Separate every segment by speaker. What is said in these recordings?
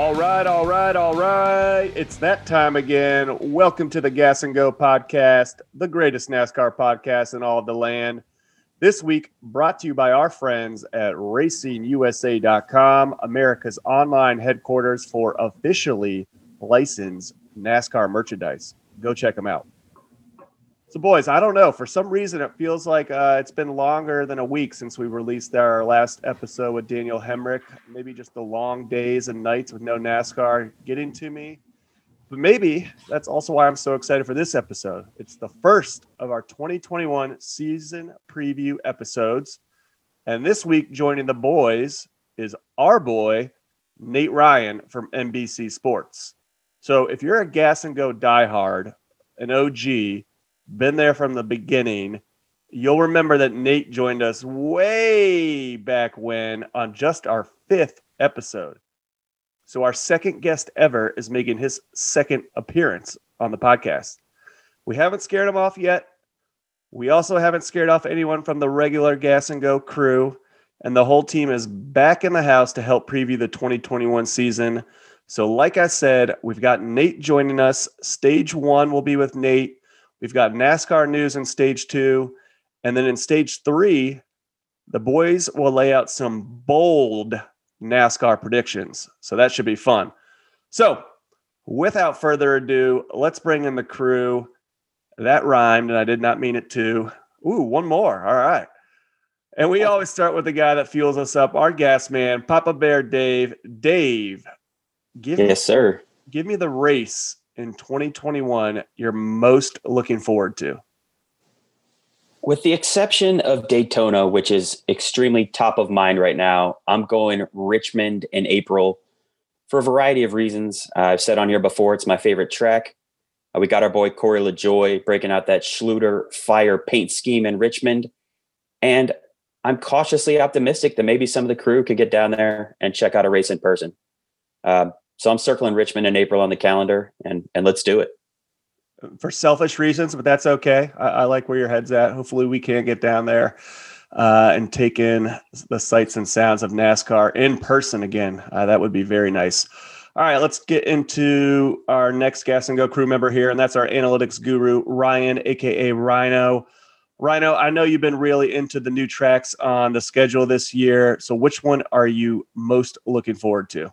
Speaker 1: All right, all right, all right. It's that time again. Welcome to the Gas and Go podcast, the greatest NASCAR podcast in all of the land. This week, brought to you by our friends at racingusa.com, America's online headquarters for officially licensed NASCAR merchandise. Go check them out. So, boys, I don't know. For some reason, it feels like uh, it's been longer than a week since we released our last episode with Daniel Hemric. Maybe just the long days and nights with no NASCAR getting to me. But maybe that's also why I'm so excited for this episode. It's the first of our 2021 season preview episodes. And this week, joining the boys is our boy, Nate Ryan from NBC Sports. So if you're a gas and go diehard, an OG, been there from the beginning. You'll remember that Nate joined us way back when on just our fifth episode. So, our second guest ever is making his second appearance on the podcast. We haven't scared him off yet. We also haven't scared off anyone from the regular Gas and Go crew. And the whole team is back in the house to help preview the 2021 season. So, like I said, we've got Nate joining us. Stage one will be with Nate. We've got NASCAR news in stage two. And then in stage three, the boys will lay out some bold NASCAR predictions. So that should be fun. So without further ado, let's bring in the crew. That rhymed, and I did not mean it to. Ooh, one more. All right. And we always start with the guy that fuels us up, our gas man, Papa Bear Dave. Dave,
Speaker 2: give yes, me, sir.
Speaker 1: Give me the race in 2021 you're most looking forward to?
Speaker 2: With the exception of Daytona, which is extremely top of mind right now, I'm going Richmond in April for a variety of reasons. Uh, I've said on here before, it's my favorite track. Uh, we got our boy Corey LaJoie breaking out that Schluter fire paint scheme in Richmond. And I'm cautiously optimistic that maybe some of the crew could get down there and check out a race in person. Uh, so I'm circling Richmond in April on the calendar, and and let's do it.
Speaker 1: For selfish reasons, but that's okay. I, I like where your head's at. Hopefully, we can get down there uh, and take in the sights and sounds of NASCAR in person again. Uh, that would be very nice. All right, let's get into our next Gas and Go crew member here, and that's our analytics guru, Ryan, aka Rhino. Rhino, I know you've been really into the new tracks on the schedule this year. So, which one are you most looking forward to?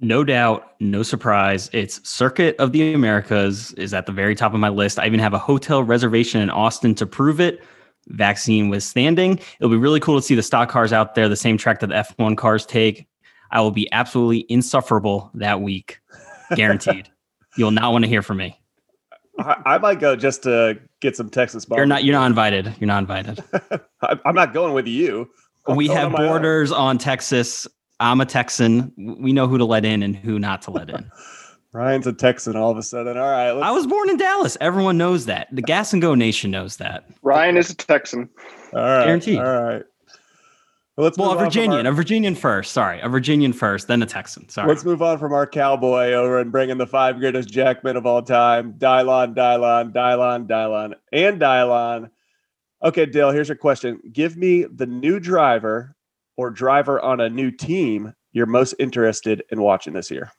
Speaker 3: No doubt, no surprise. It's Circuit of the Americas is at the very top of my list. I even have a hotel reservation in Austin to prove it. Vaccine withstanding. It'll be really cool to see the stock cars out there, the same track that the F1 cars take. I will be absolutely insufferable that week, guaranteed. You'll not want to hear from me.
Speaker 1: I, I might go just to get some Texas.
Speaker 3: You're not. You're not invited. You're not invited.
Speaker 1: I'm not going with you.
Speaker 3: I'm we have borders on Texas I'm a Texan. We know who to let in and who not to let in.
Speaker 1: Ryan's a Texan all of a sudden. All right.
Speaker 3: I was born in Dallas. Everyone knows that. The Gas and Go Nation knows that.
Speaker 4: Ryan is a Texan.
Speaker 1: All right. Guaranteed. All right.
Speaker 3: Well, let's well a Virginian, our... a Virginian first. Sorry, a Virginian first, then a Texan. Sorry.
Speaker 1: Let's move on from our cowboy over and bring in the five greatest jackmen of all time: Dylan, Dylan, Dylan, Dylan, and Dylan. Okay, Dale. Here's your question: Give me the new driver or driver on a new team you're most interested in watching this year?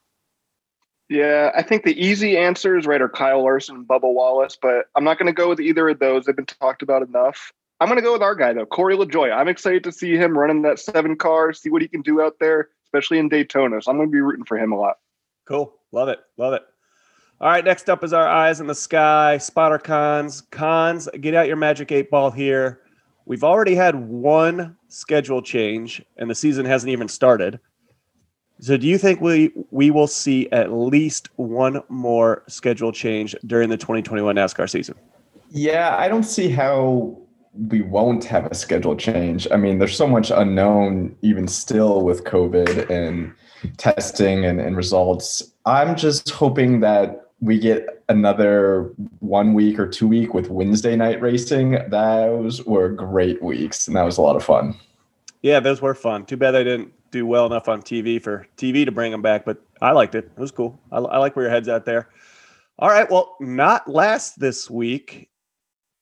Speaker 4: Yeah, I think the easy answers, right, are Kyle Larson and Bubba Wallace, but I'm not going to go with either of those. They've been talked about enough. I'm going to go with our guy, though, Corey LaJoie. I'm excited to see him running that seven car, see what he can do out there, especially in Daytona. So I'm going to be rooting for him a lot.
Speaker 1: Cool. Love it. Love it. All right, next up is our eyes in the sky, spotter cons. Cons, get out your magic eight ball here. We've already had one schedule change, and the season hasn't even started. So, do you think we we will see at least one more schedule change during the 2021 NASCAR season?
Speaker 5: Yeah, I don't see how we won't have a schedule change. I mean, there's so much unknown, even still with COVID and testing and, and results. I'm just hoping that we get another one week or two week with Wednesday night racing. Those were great weeks, and that was a lot of fun.
Speaker 1: Yeah, those were fun. Too bad they didn't do well enough on TV for TV to bring them back, but I liked it. It was cool. I, I like where your head's at there. All right. Well, not last this week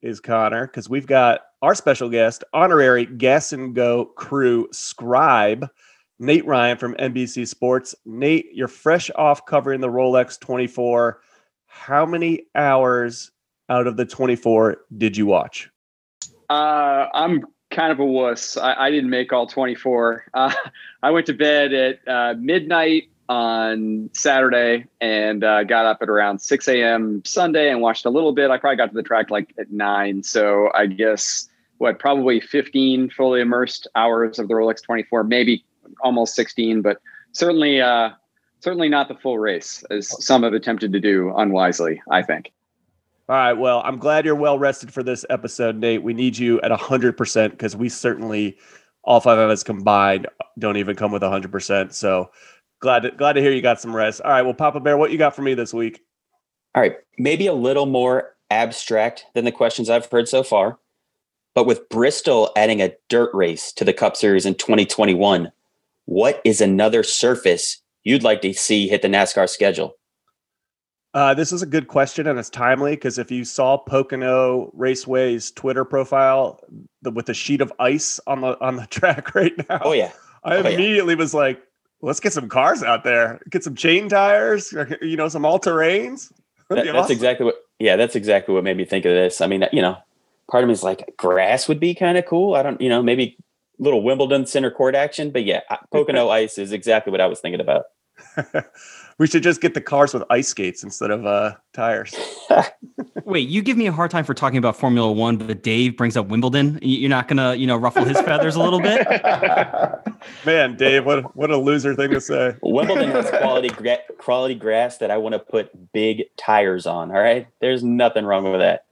Speaker 1: is Connor because we've got our special guest, honorary Gas and Go crew scribe, Nate Ryan from NBC Sports. Nate, you're fresh off covering the Rolex 24. How many hours out of the 24 did you watch?
Speaker 6: Uh, I'm kind of a wuss. I, I didn't make all 24. Uh, I went to bed at uh, midnight on Saturday and uh, got up at around 6 a.m. Sunday and watched a little bit. I probably got to the track like at nine. So I guess what probably 15 fully immersed hours of the Rolex 24, maybe almost 16, but certainly uh, certainly not the full race as some have attempted to do unwisely. I think.
Speaker 1: All right. Well, I'm glad you're well rested for this episode, Nate. We need you at 100% because we certainly, all five of us combined, don't even come with 100%. So glad to, glad to hear you got some rest. All right. Well, Papa Bear, what you got for me this week?
Speaker 2: All right. Maybe a little more abstract than the questions I've heard so far. But with Bristol adding a dirt race to the Cup Series in 2021, what is another surface you'd like to see hit the NASCAR schedule?
Speaker 1: Uh, this is a good question and it's timely because if you saw Pocono Raceway's Twitter profile the, with a sheet of ice on the on the track right now,
Speaker 2: oh yeah,
Speaker 1: I
Speaker 2: oh,
Speaker 1: immediately yeah. was like, let's get some cars out there, get some chain tires, you know, some all terrains.
Speaker 2: That, that's awesome. exactly what. Yeah, that's exactly what made me think of this. I mean, you know, part of me is like grass would be kind of cool. I don't, you know, maybe little Wimbledon center court action, but yeah, Pocono ice is exactly what I was thinking about.
Speaker 1: we should just get the cars with ice skates instead of uh, tires.
Speaker 3: Wait, you give me a hard time for talking about Formula One, but Dave brings up Wimbledon. You're not gonna, you know, ruffle his feathers a little bit.
Speaker 1: Man, Dave, what what a loser thing to say.
Speaker 2: Wimbledon has quality gra- quality grass that I want to put big tires on. All right, there's nothing wrong with that.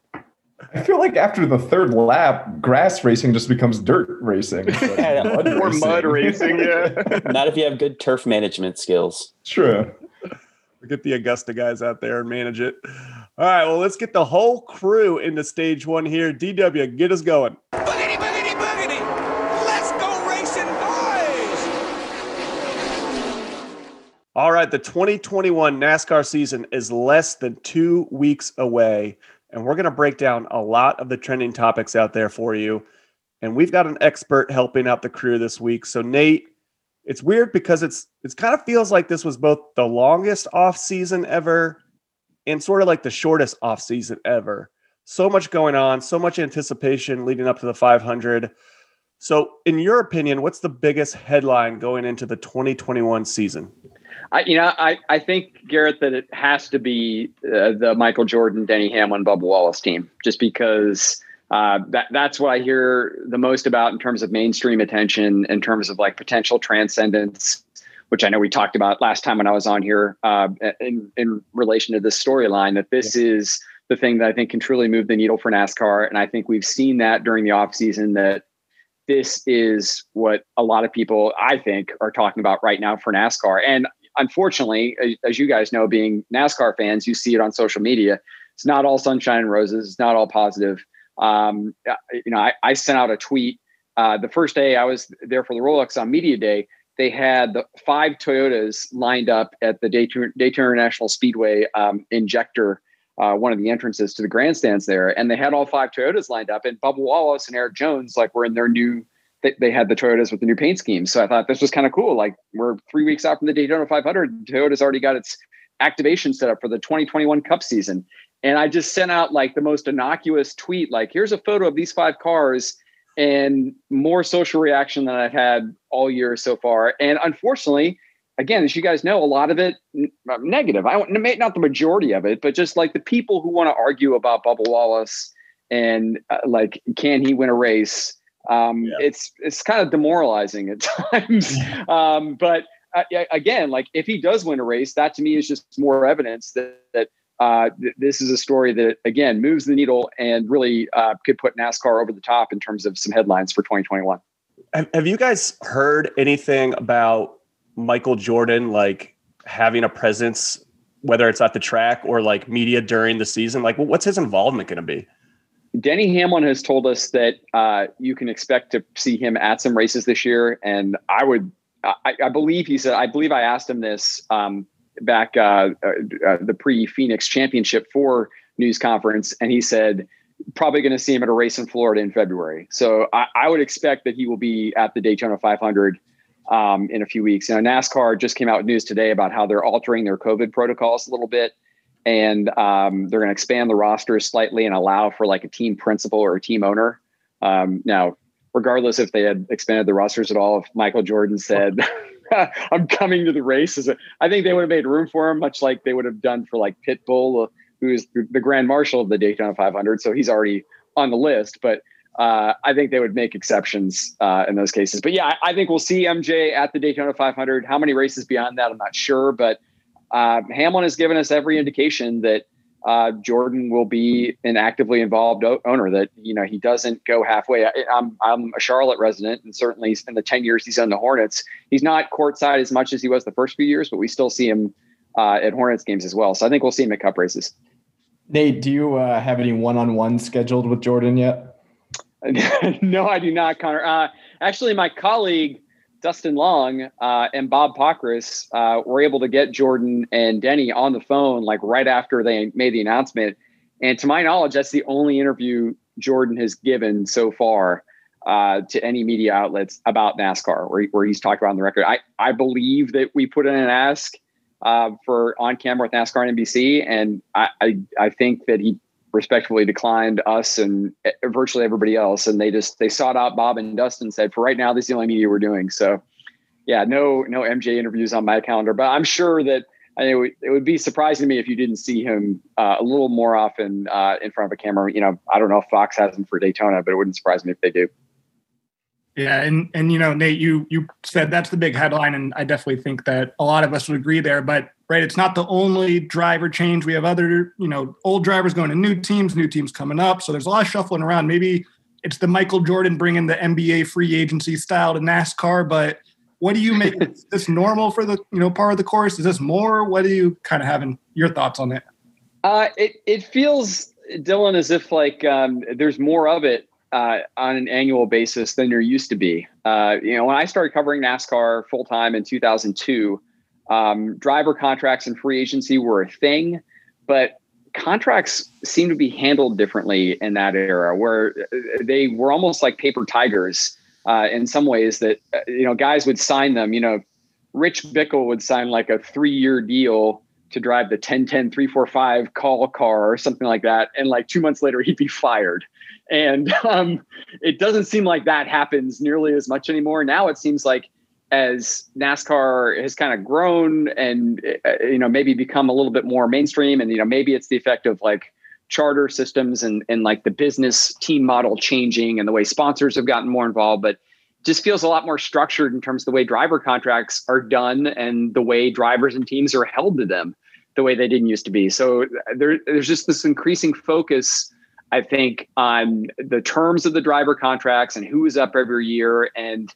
Speaker 5: I feel like after the third lap, grass racing just becomes dirt racing. Like
Speaker 4: mud or racing. mud racing, yeah.
Speaker 2: Not if you have good turf management skills.
Speaker 5: True.
Speaker 1: Get the Augusta guys out there and manage it. All right, well, let's get the whole crew into stage one here. DW, get us going.
Speaker 7: Boogity, boogity, boogity. Let's go racing, boys.
Speaker 1: All right, the 2021 NASCAR season is less than two weeks away and we're going to break down a lot of the trending topics out there for you. And we've got an expert helping out the crew this week. So Nate, it's weird because it's it's kind of feels like this was both the longest off season ever and sort of like the shortest off season ever. So much going on, so much anticipation leading up to the 500. So, in your opinion, what's the biggest headline going into the 2021 season?
Speaker 6: I, you know, I, I think Garrett that it has to be uh, the Michael Jordan, Denny Hamlin, Bubba Wallace team, just because uh, that that's what I hear the most about in terms of mainstream attention, in terms of like potential transcendence, which I know we talked about last time when I was on here uh, in in relation to this storyline. That this yeah. is the thing that I think can truly move the needle for NASCAR, and I think we've seen that during the offseason that this is what a lot of people I think are talking about right now for NASCAR. And unfortunately, as you guys know, being NASCAR fans, you see it on social media. It's not all sunshine and roses. It's not all positive. Um, you know, I, I, sent out a tweet uh, the first day I was there for the Rolex on Media Day. They had the five Toyotas lined up at the Daytona, International Speedway um, injector, uh, one of the entrances to the grandstands there, and they had all five Toyotas lined up. And Bubba Wallace and Erik Jones, like, were in their new they, had the Toyotas with the new paint scheme. So I thought this was kind of cool. Like we're three weeks out from the Daytona 500. Toyota's already got its activation set up for the 2021 Cup season. And I just sent out like the most innocuous tweet, like, here's a photo of these five cars and more social reaction than I've had all year so far. And unfortunately, again, as you guys know, a lot of it uh, negative. I not the majority of it, but just like the people who want to argue about Bubba Wallace and uh, like, can he win a race? Um, yeah. It's it's kind of demoralizing at times. um, but uh, again, like if he does win a race, that to me is just more evidence that, that uh, th- this is a story that again moves the needle and really uh, could put NASCAR over the top in terms of some headlines for 2021.
Speaker 1: Have, have you guys heard anything about Michael Jordan like having a presence, whether it's at the track or like media during the season? Like, what's his involvement going to be?
Speaker 6: Denny Hamlin has told us that uh, you can expect to see him at some races this year, and I would, I, I believe he said, I believe I asked him this um, back uh, uh, uh the pre-Phoenix Championship for news conference, and he said probably going to see him at a race in Florida in February. So I, I, would expect that he will be at the Daytona 500 um, in a few weeks. Know, NASCAR just came out with news today about how they're altering their COVID protocols a little bit, and um, they're going to expand the rosters slightly and allow for like a team principal or a team owner. Um, now, regardless if they had expanded the rosters at all, if Michael Jordan said, "I'm coming to the race," I think they would have made room for him, much like they would have done for like Pitbull, who is the Grand Marshal of the Daytona 500. So he's already on the list, but uh, I think they would make exceptions uh, in those cases. But yeah, I, I, think we'll see MJ at the Daytona 500. How many races beyond that, I'm not sure. But uh, Hamlin has given us every indication that uh, Jordan will be an actively involved o- owner. That you know he doesn't go halfway. I, am I'm, I'm a Charlotte resident, and certainly in the 10 years he's on the Hornets, he's not courtside as much as he was the first few years, but we still see him uh, at Hornets games as well. So I think we'll see him at Cup races.
Speaker 5: Nate, do you uh, have any one-on-one scheduled with Jordan yet?
Speaker 6: no, I do not, Connor. Uh, actually, my colleague Dustin Long uh, and Bob Pockrass uh, were able to get Jordan and Denny on the phone like right after they made the announcement. And to my knowledge, that's the only interview Jordan has given so far uh, to any media outlets about NASCAR, where, where he's talked about on the record. I, I believe that we put in an ask uh, for on camera with NASCAR and NBC, and I, I, I think that he respectfully declined us and virtually everybody else. And they just they sought out Bob and Dustin said, for right now, this is the only media we're doing. So yeah, no no MJ interviews on my calendar, but I'm sure that I it would, it would be surprising to me if you didn't see him uh, a little more often uh, in front of a camera. You know, I don't know if Fox has him for Daytona, but it wouldn't surprise me if they do.
Speaker 8: Yeah, and and you know, Nate, you you said that's the big headline, and I definitely think that a lot of us would agree there. But right, it's not the only driver change. We have other, you know, old drivers going to new teams, new teams coming up. So there's a lot of shuffling around. Maybe it's the Michael Jordan bringing the NBA free agency style to NASCAR. But what do you make this normal for the you know part of the course? Is this more? What do you kind of having your thoughts on it?
Speaker 6: Uh, it it feels Dylan as if like um, there's more of it uh, on an annual basis than there used to be. Uh, you know, when I started covering NASCAR full time in 2002, um, driver contracts and free agency were a thing, but contracts seemed to be handled differently in that era, where uh, they were almost like paper tigers uh, in some ways. That uh, you know, guys would sign them. You know, Rich Bickle would sign like a three-year deal to drive the 10 10 345 call car or something like that and like two months later he'd be fired and um, it doesn't seem like that happens nearly as much anymore. Now it seems like as NASCAR has kind of grown and uh, you know maybe become a little bit more mainstream, and you know maybe it's the effect of like charter systems and and like the business team model changing and the way sponsors have gotten more involved, but just feels a lot more structured in terms of the way driver contracts are done and the way drivers and teams are held to them the way they didn't used to be. So uh, there, there's just this increasing focus I think on the terms of the driver contracts and who is up every year. And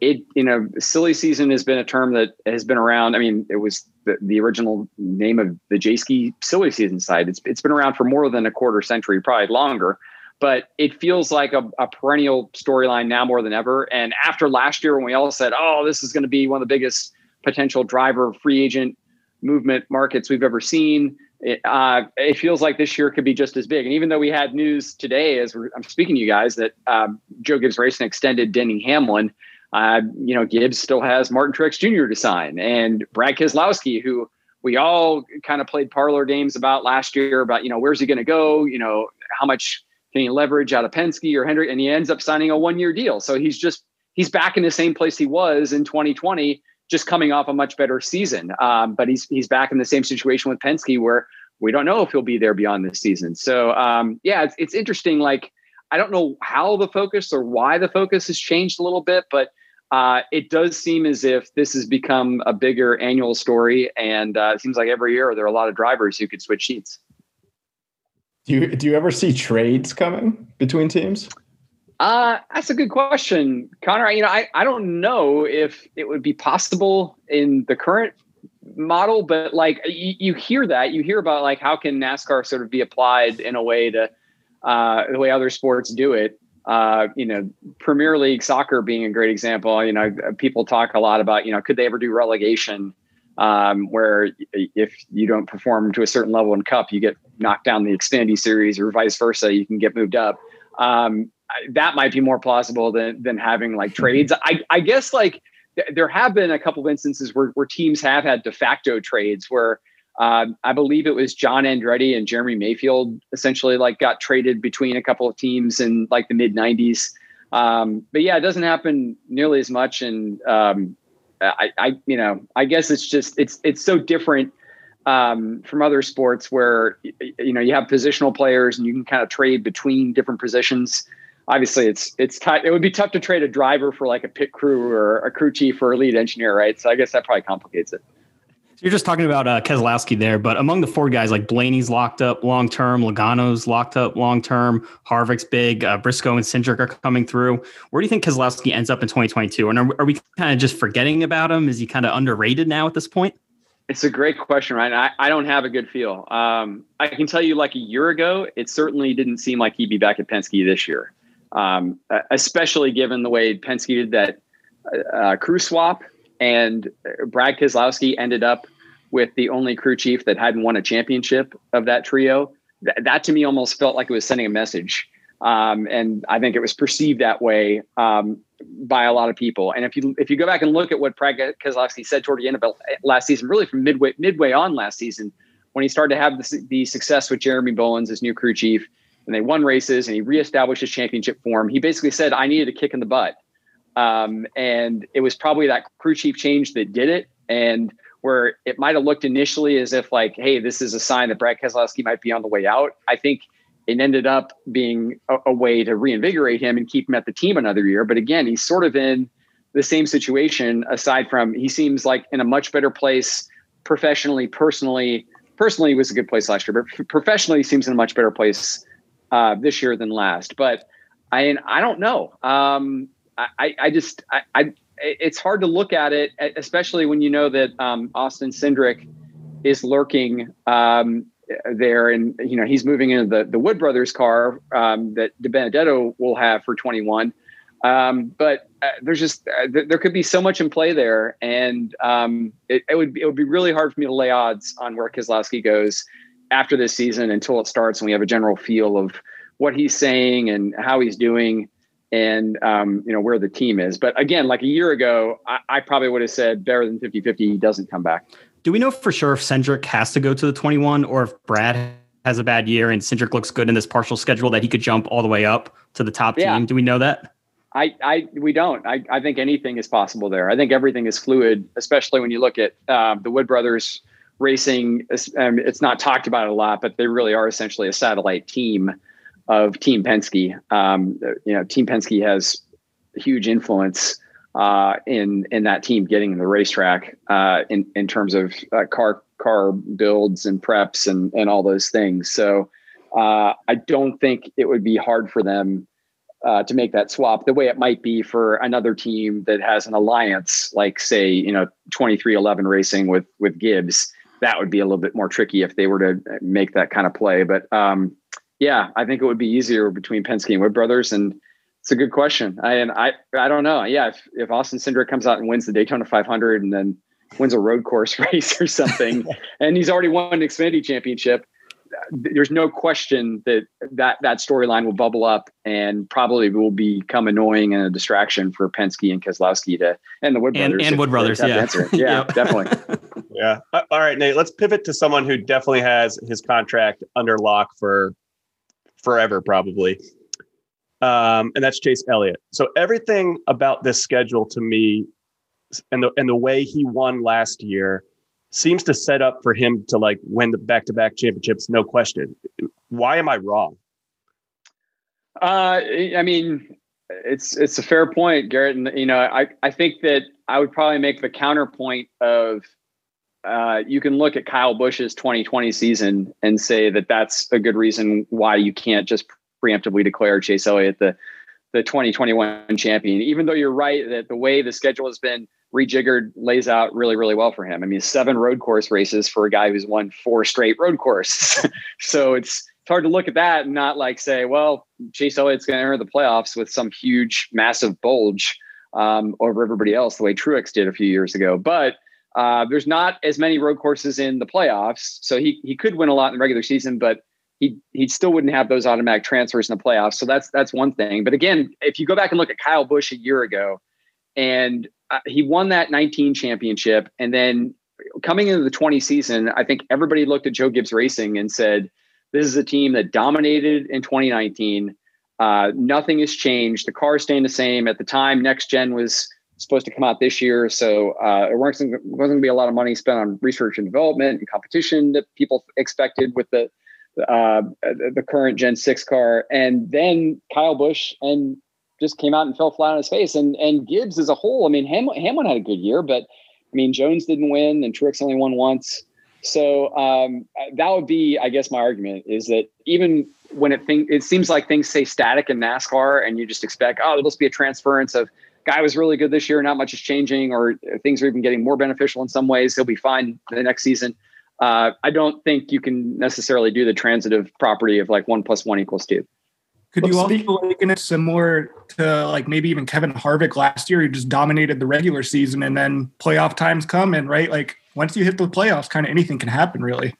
Speaker 6: it, you know, silly season has been a term that has been around. I mean, it was the, the original name of the Jayski silly season side. It's, it's been around for more than a quarter century, probably longer, but it feels like a, a perennial storyline now more than ever. And after last year, when we all said, oh, this is going to be one of the biggest potential driver free agent movement markets we've ever seen it, uh, it feels like this year could be just as big. And even though we had news today, as I'm speaking to you guys, that um, Joe Gibbs Racing extended Denny Hamlin, uh, you know, Gibbs still has Martin Truex Jr. to sign, and Brad Keselowski, who we all kind of played parlor games about last year about, you know, where's he going to go? You know, how much can he leverage out of Penske or Hendrick? And he ends up signing a one year deal. So he's just, he's back in the same place he was in 2020 just coming off a much better season. Um, but he's he's back in the same situation with Penske where we don't know if he'll be there beyond this season. So um, yeah, it's it's interesting. Like I don't know how the focus or why the focus has changed a little bit, but uh, it does seem as if this has become a bigger annual story, and uh, it seems like every year there are a lot of drivers who could switch seats.
Speaker 5: Do you do you ever see trades coming between teams?
Speaker 6: Uh, that's a good question, Connor. You know, I, I don't know if it would be possible in the current model, but like you, you hear that, you hear about like how can NASCAR sort of be applied in a way to uh, the way other sports do it. Uh, you know, Premier League soccer being a great example. You know, people talk a lot about you know could they ever do relegation, um, where if you don't perform to a certain level in Cup, you get knocked down the Xfinity Series, or vice versa, you can get moved up. Um, that might be more plausible than than having like trades. I, I guess like th- there have been a couple of instances where, where teams have had de facto trades where um, I believe it was John Andretti and Jeremy Mayfield essentially like got traded between a couple of teams in like the mid 90s. Um, but yeah, it doesn't happen nearly as much. And um, I, I, you know, I guess it's just it's it's so different um, from other sports where you know you have positional players and you can kind of trade between different positions. Obviously, it's it's t- it would be tough to trade a driver for like a pit crew or a crew chief or a lead engineer, right? So I guess that probably complicates it.
Speaker 3: You're just talking about uh, Keselowski there, but among the Ford guys, like Blaney's locked up long term, Logano's locked up long term, Harvick's big, uh, Briscoe and Cindric are coming through. Where do you think Keselowski ends up in 2022? And are, are we kind of just forgetting about him? Is he kind of underrated now at this point?
Speaker 6: It's a great question, Ryan. I, I don't have a good feel. Um, I can tell you, like a year ago, it certainly didn't seem like he'd be back at Penske this year, um, especially given the way Penske did that uh, crew swap and Brad Keselowski ended up with the only crew chief that hadn't won a championship of that trio. Th- that to me almost felt like it was sending a message. Um, and I think it was perceived that way um, by a lot of people. And if you if you go back and look at what Brad Keselowski said toward the end of last season, really from midway midway on last season, when he started to have the, the success with Jeremy Bullins as new crew chief, and they won races, and he reestablished his championship form, he basically said, "I needed a kick in the butt." Um, and it was probably that crew chief change that did it. And where it might have looked initially as if like, hey, this is a sign that Brad Keselowski might be on the way out. I think it ended up being a, a, way to reinvigorate him and keep him at the team another year. But again, he's sort of in the same situation. Aside from he seems like in a much better place professionally, personally. Personally, was a good place last year, but professionally, he seems in a much better place uh, this year than last. But I, I don't know. Um, I, I just, I, I it's hard to look at it, especially when you know that um, Austin Cindric is lurking um, there, and you know he's moving into the the Wood Brothers car um, that DiBenedetto will have for 21. Um, but uh, there's just uh, th- there could be so much in play there, and um, it, it, would it would be really hard for me to lay odds on where Keselowski goes after this season until it starts and we have a general feel of what he's saying and how he's doing and um, you know where the team is. But again, like a year ago, I, I probably would have said better than 50-50 he doesn't come back.
Speaker 3: Do we know for sure if Cindric has to go to the 21 or if Brad has a bad year and Cindric looks good in this partial schedule that he could jump all the way up to the top yeah. team? Do we know that?
Speaker 6: I, I we don't. I, I think anything is possible there. I think everything is fluid, especially when you look at uh, the Wood Brothers racing. Um, it's not talked about a lot, but they really are essentially a satellite team of Team Penske. Um, you know, Team Penske has huge influence uh, in in that team getting in the racetrack uh, in in terms of uh, car car builds and preps and and all those things. So uh, I don't think it would be hard for them. Uh, to make that swap the way it might be for another team that has an alliance like say you know 23XI racing with with gibbs that would be a little bit more tricky if they were to make that kind of play but um, yeah, I think it would be easier between Penske and Wood Brothers. And it's a good question. I, and I, I don't know. Yeah. If, if Austin Cindric comes out and wins the Daytona 500 and then wins a road course race or something, and he's already won an Xfinity championship, there's no question that that, that storyline will bubble up and probably will become annoying and a distraction for Penske and Keselowski to, and the Wood Brothers.
Speaker 3: And Wood Brothers. Yeah.
Speaker 6: Yeah, definitely.
Speaker 1: Yeah. All right, Nate, let's pivot to someone who definitely has his contract under lock for forever, probably. Um, and that's Chase Elliott. So everything about this schedule to me, and the and the way he won last year, seems to set up for him to like win the back to back championships, no question. Why am I wrong?
Speaker 6: Uh, I mean, it's it's a fair point, Garrett. And you know, I I think that I would probably make the counterpoint of uh, you can look at Kyle Busch's 2020 season and say that that's a good reason why you can't just preemptively declare Chase Elliott the the 2021 champion. Even though you're right that the way the schedule has been rejiggered lays out really really well for him. I mean, seven road course races for a guy who's won four straight road courses. so it's it's hard to look at that and not like say, well, Chase Elliott's going to enter the playoffs with some huge, massive bulge um, over everybody else, the way Truex did a few years ago. But uh, there's not as many road courses in the playoffs, so he he could win a lot in the regular season, but he he still wouldn't have those automatic transfers in the playoffs. So that's that's one thing. But again, if you go back and look at Kyle Busch a year ago, and uh, he won that 19 championship, and then coming into the 20 season, I think everybody looked at Joe Gibbs Racing and said, "This is a team that dominated in 2019." Uh, nothing has changed. The car is staying the same. At the time, next gen was supposed to come out this year, so uh, it wasn't wasn't going to be a lot of money spent on research and development and competition that people expected with the uh, the current Gen Six car. And then Kyle Busch and just came out and fell flat on his face. And and Gibbs as a whole, I mean, Ham- Hamlin had a good year, but I mean, Jones didn't win, and Truex only won once. So um, that would be, I guess, my argument is that even when it think it seems like things stay static in NASCAR, and you just expect, oh, there'll just be a transference of guy was really good this year, not much is changing, or things are even getting more beneficial in some ways. He'll be fine the next season. Uh, I don't think you can necessarily do the transitive property of like one plus one equals two.
Speaker 8: Could you also liken it similar to like maybe even Kevin Harvick last year? who just dominated the regular season, and then playoff times come, and right, like once you hit the playoffs, kind of anything can happen, really.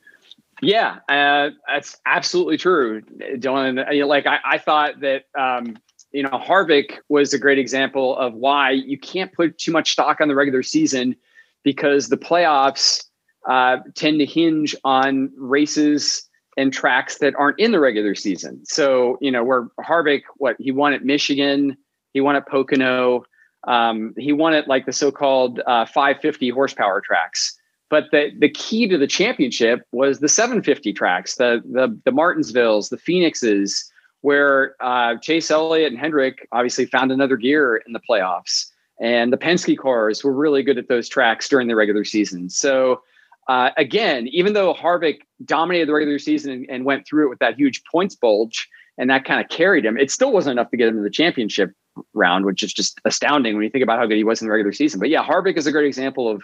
Speaker 6: Yeah, uh, that's absolutely true, Dylan. Like I, I thought that um, you know Harvick was a great example of why you can't put too much stock on the regular season because the playoffs uh, tend to hinge on races and tracks that aren't in the regular season. So, you know, where Harvick, what he won at Michigan, he won at Pocono, um, he won at like the so-called uh, 550 horsepower tracks. But the the key to the championship was the 750 tracks, the the the Martinsvilles, the Phoenixes, where uh, Chase Elliott and Hendrick obviously found another gear in the playoffs, and the Penske cars were really good at those tracks during the regular season. So uh, again, even though Harvick dominated the regular season and, and, went through it with that huge points bulge, and that kind of carried him, it still wasn't enough to get him to the championship round, which is just astounding when you think about how good he was in the regular season. But yeah, Harvick is a great example of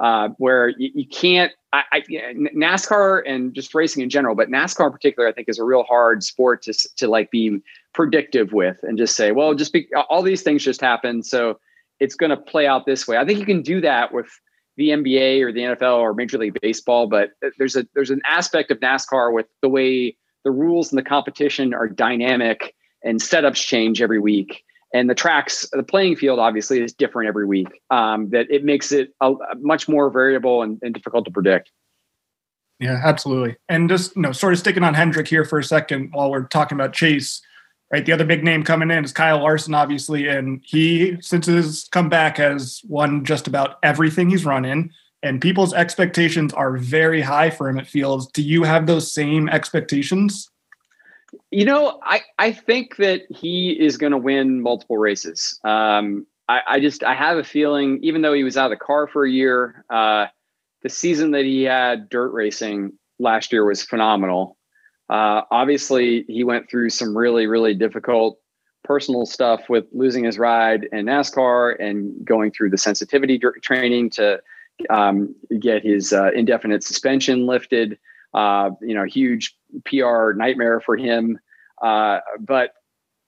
Speaker 6: uh, where you, you can't. I, I, NASCAR and just racing in general, but NASCAR in particular, I think is a real hard sport to to like be predictive with and just say, well, just be all these things just happen, so it's going to play out this way. I think you can do that with the NBA or the NFL or Major League Baseball, but there's a there's an aspect of NASCAR with the way the rules and the competition are dynamic and setups change every week. And the tracks, the playing field obviously is different every week. Um, that it makes it a, a much more variable and, and difficult to predict.
Speaker 8: Yeah, absolutely. And just you know, sort of sticking on Hendrick here for a second while we're talking about Chase right? The other big name coming in is Kyle Larson, obviously, and he, since his comeback, has won just about everything he's run in. And people's expectations are very high for him. It feels. Do you have those same expectations?
Speaker 6: You know, I I think that he is going to win multiple races. Um, I, I, just I have a feeling, even though he was out of the car for a year, uh, the season that he had dirt racing last year was phenomenal. Uh, obviously, he went through some really, really difficult personal stuff with losing his ride in NASCAR and going through the sensitivity training to um, get his uh, indefinite suspension lifted. Uh, you know, huge PR nightmare for him. Uh, but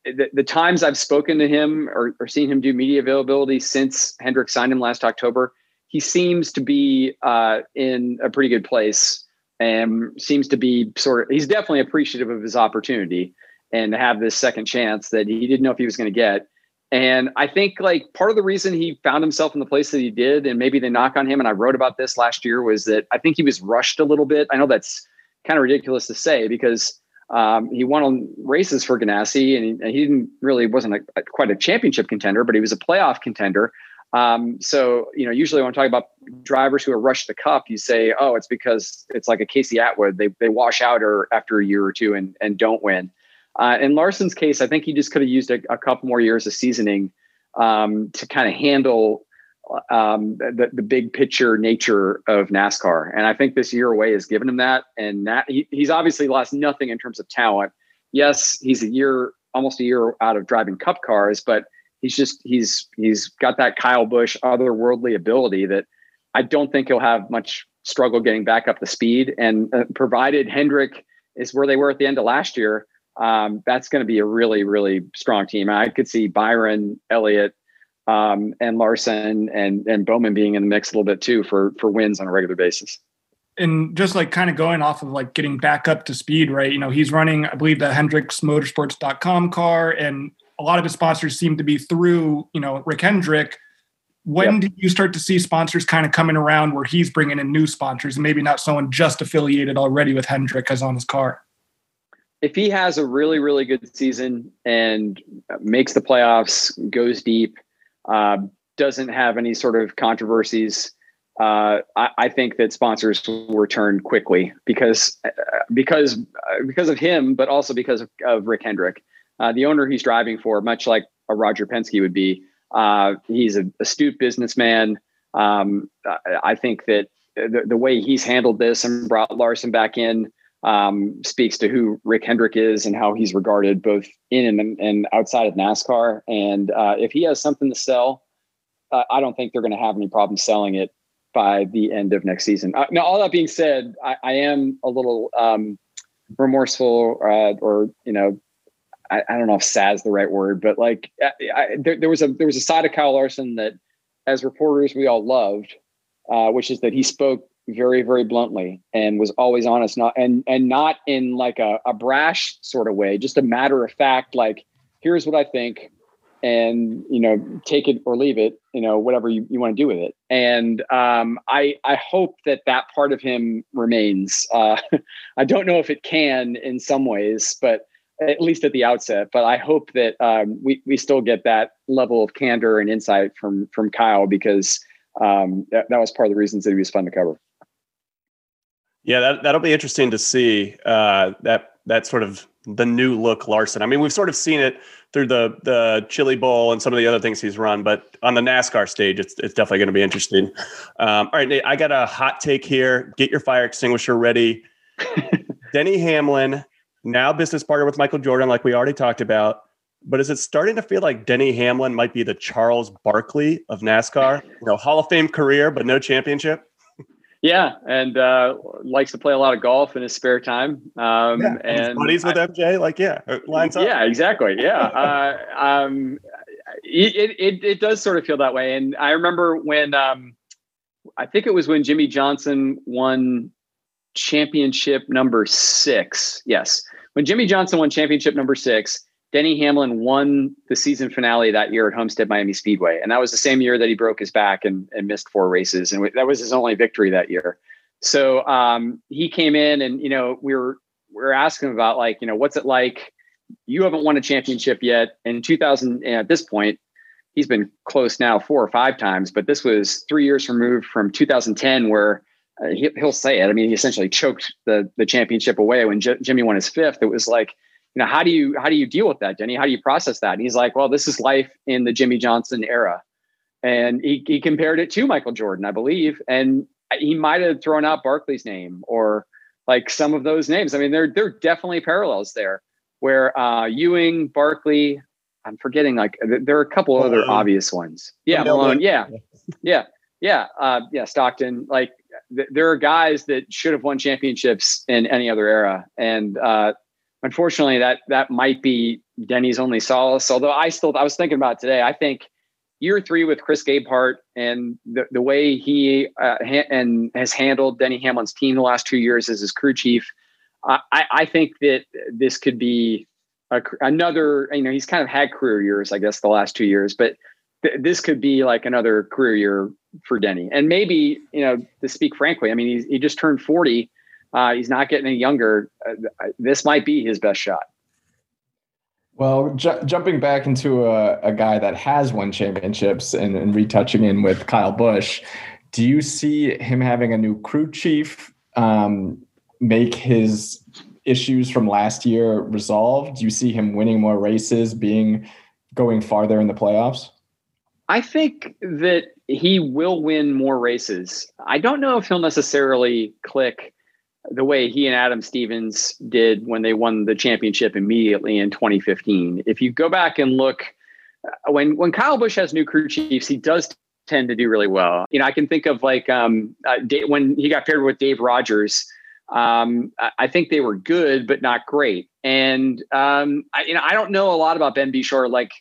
Speaker 6: the, the, times I've spoken to him or, or, seen him do media availability since Hendrick signed him last October, he seems to be uh, in a pretty good place and seems to be sort of he's definitely appreciative of his opportunity and to have this second chance that he didn't know if he was going to get. And I think like part of the reason he found himself in the place that he did, and maybe the knock on him, and I wrote about this last year, was that I think he was rushed a little bit. I know that's kind of ridiculous to say because um, he won on races for Ganassi, and he, and he didn't really wasn't a, a, quite a championship contender, but he was a playoff contender. Um, so, you know, usually when I talk about drivers who are rushed the cup, you say, oh, it's because it's like a Casey Atwood. They, they wash out or after a year or two and, and don't win. Uh, in Larson's case, I think he just could have used a, a couple more years of seasoning um, to kind of handle um, the, the big picture nature of NASCAR. And I think this year away has given him that. And that he, he's obviously lost nothing in terms of talent. Yes, he's a year, almost a year out of driving cup cars, but – he's just he's he's got that Kyle Busch otherworldly ability that I don't think he'll have much struggle getting back up the speed. And uh, provided Hendrick is where they were at the end of last year, um, that's going to be a really really strong team. I could see Byron, Elliott, um, and Larson and and Bowman being in the mix a little bit too for for wins on a regular basis.
Speaker 8: And just like kind of going off of like getting back up to speed, right? You know, he's running, I believe, the Hendricks Motorsports.com car, and a lot of his sponsors seem to be through, you know, Rick Hendrick. when
Speaker 6: Yep.
Speaker 8: do you start to see sponsors kind of coming around where he's bringing in new sponsors and maybe not someone just affiliated already with Hendrick as on his car?
Speaker 6: If he has a really really good season and makes the playoffs goes deep uh, doesn't have any sort of controversies uh, I, I think that sponsors will return quickly because uh, because uh, because of him but also because of, of rick hendrick. Uh, the owner he's driving for much like a roger penske would be uh, he's an astute businessman. Um, I, I think that the, the way he's handled this and brought larson back in um, speaks to who Rick Hendrick is and how he's regarded both in and, and outside of NASCAR. And uh, if he has something to sell, uh, I don't think they're going to have any problem selling it by the end of next season. Uh, now, all that being said, I, I am a little um, remorseful, uh, or you know, I, I, don't know if "sad" is the right word, but like I, there, there was a there was a side of Kyle Larson that, as reporters, we all loved, uh, which is that he spoke very very bluntly and was always honest not and and not in like a, a brash sort of way just a matter of fact like here's what i think and you know take it or leave it you know whatever you, you want to do with it. And um, i i hope that that part of him remains. Uh, i don't know if it can in some ways but at least at the outset but i hope that um, we, we still get that level of candor and insight from from kyle because um, that, that was part of the reasons that he was fun to cover
Speaker 1: Yeah, that that'll be interesting to see uh, that that sort of the new look Larson. I mean, we've sort of seen it through the the Chili Bowl and some of the other things he's run, but on the NASCAR stage, it's it's definitely going to be interesting. Um, all right, Nate, I got a hot take here. Get your fire extinguisher ready. Denny Hamlin, now business partner with Michael Jordan, like we already talked about. But is it starting to feel like Denny Hamlin might be the Charles Barkley of NASCAR? You know, Hall of Fame career, but no championship.
Speaker 6: Yeah, and uh, likes to play a lot of golf in his spare time. Um,
Speaker 1: Yeah,
Speaker 6: and
Speaker 1: buddies with
Speaker 6: I-
Speaker 1: MJ, like yeah, lines up.
Speaker 6: Yeah, exactly. Yeah, uh, um, it, it it does sort of feel that way. And I remember when um, I think it was when Jimmie Johnson won championship number six. Yes, when Jimmie Johnson won championship number six, Denny Hamlin won the season finale that year at Homestead Miami Speedway, and that was the same year that he broke his back and, and missed four races, and that was his only victory that year. So um, he came in, and you know we were we were asking him about like you know what's it like. You haven't won a championship yet. In 2000, and at this point, he's been close now four or five times, but this was three years removed from 2010, where uh, he, he'll say it. I mean, he essentially choked the the championship away when J- Jimmie won his fifth. It was like, you know, how do you how do you deal with that, Denny? How do you process that? And he's like, well, this is life in the Jimmie Johnson era, and he he compared it to Michael Jordan, I believe, and he might have thrown out Barkley's name or like some of those names. I mean, there there are definitely parallels there where uh, Ewing, Barkley. I'm forgetting like there are a couple other obvious ones. Yeah,
Speaker 1: Malone.
Speaker 6: Malone. Yeah, yeah, yeah, uh, yeah. Stockton. Like th- there are guys that should have won championships in any other era, and uh, unfortunately, that that might be Denny's only solace. Although I still, I was thinking about today. I think year three with Chris Gabehart and the, the way he uh, ha- and has handled Denny Hamlin's team the last two years as his crew chief. I, I think that this could be a, another. You know, he's kind of had career years, I guess, the last two years, but th- this could be like another career year for Denny. And maybe, you know, to speak frankly, I mean, he's, he just turned 40. Uh, he's not getting any younger. Uh, this might be his best shot.
Speaker 5: Well, ju- jumping back into a, a guy that has won championships and, and retouching in with Kyle Busch, do you see him having a new crew chief um, make his issues from last year resolved? Do you see him winning more races, being going farther in the playoffs?
Speaker 6: I think that he will win more races. I don't know if he'll necessarily click the way he and Adam Stevens did when they won the championship immediately in 2015. If you go back and look, uh, when when Kyle Busch has new crew chiefs, he does tend to do really well. You know, I can think of like um, uh, Dave, when he got paired with Dave Rogers. Um, I, I think they were good, but not great. And um, I, you know, I don't know a lot about Ben Beshore, like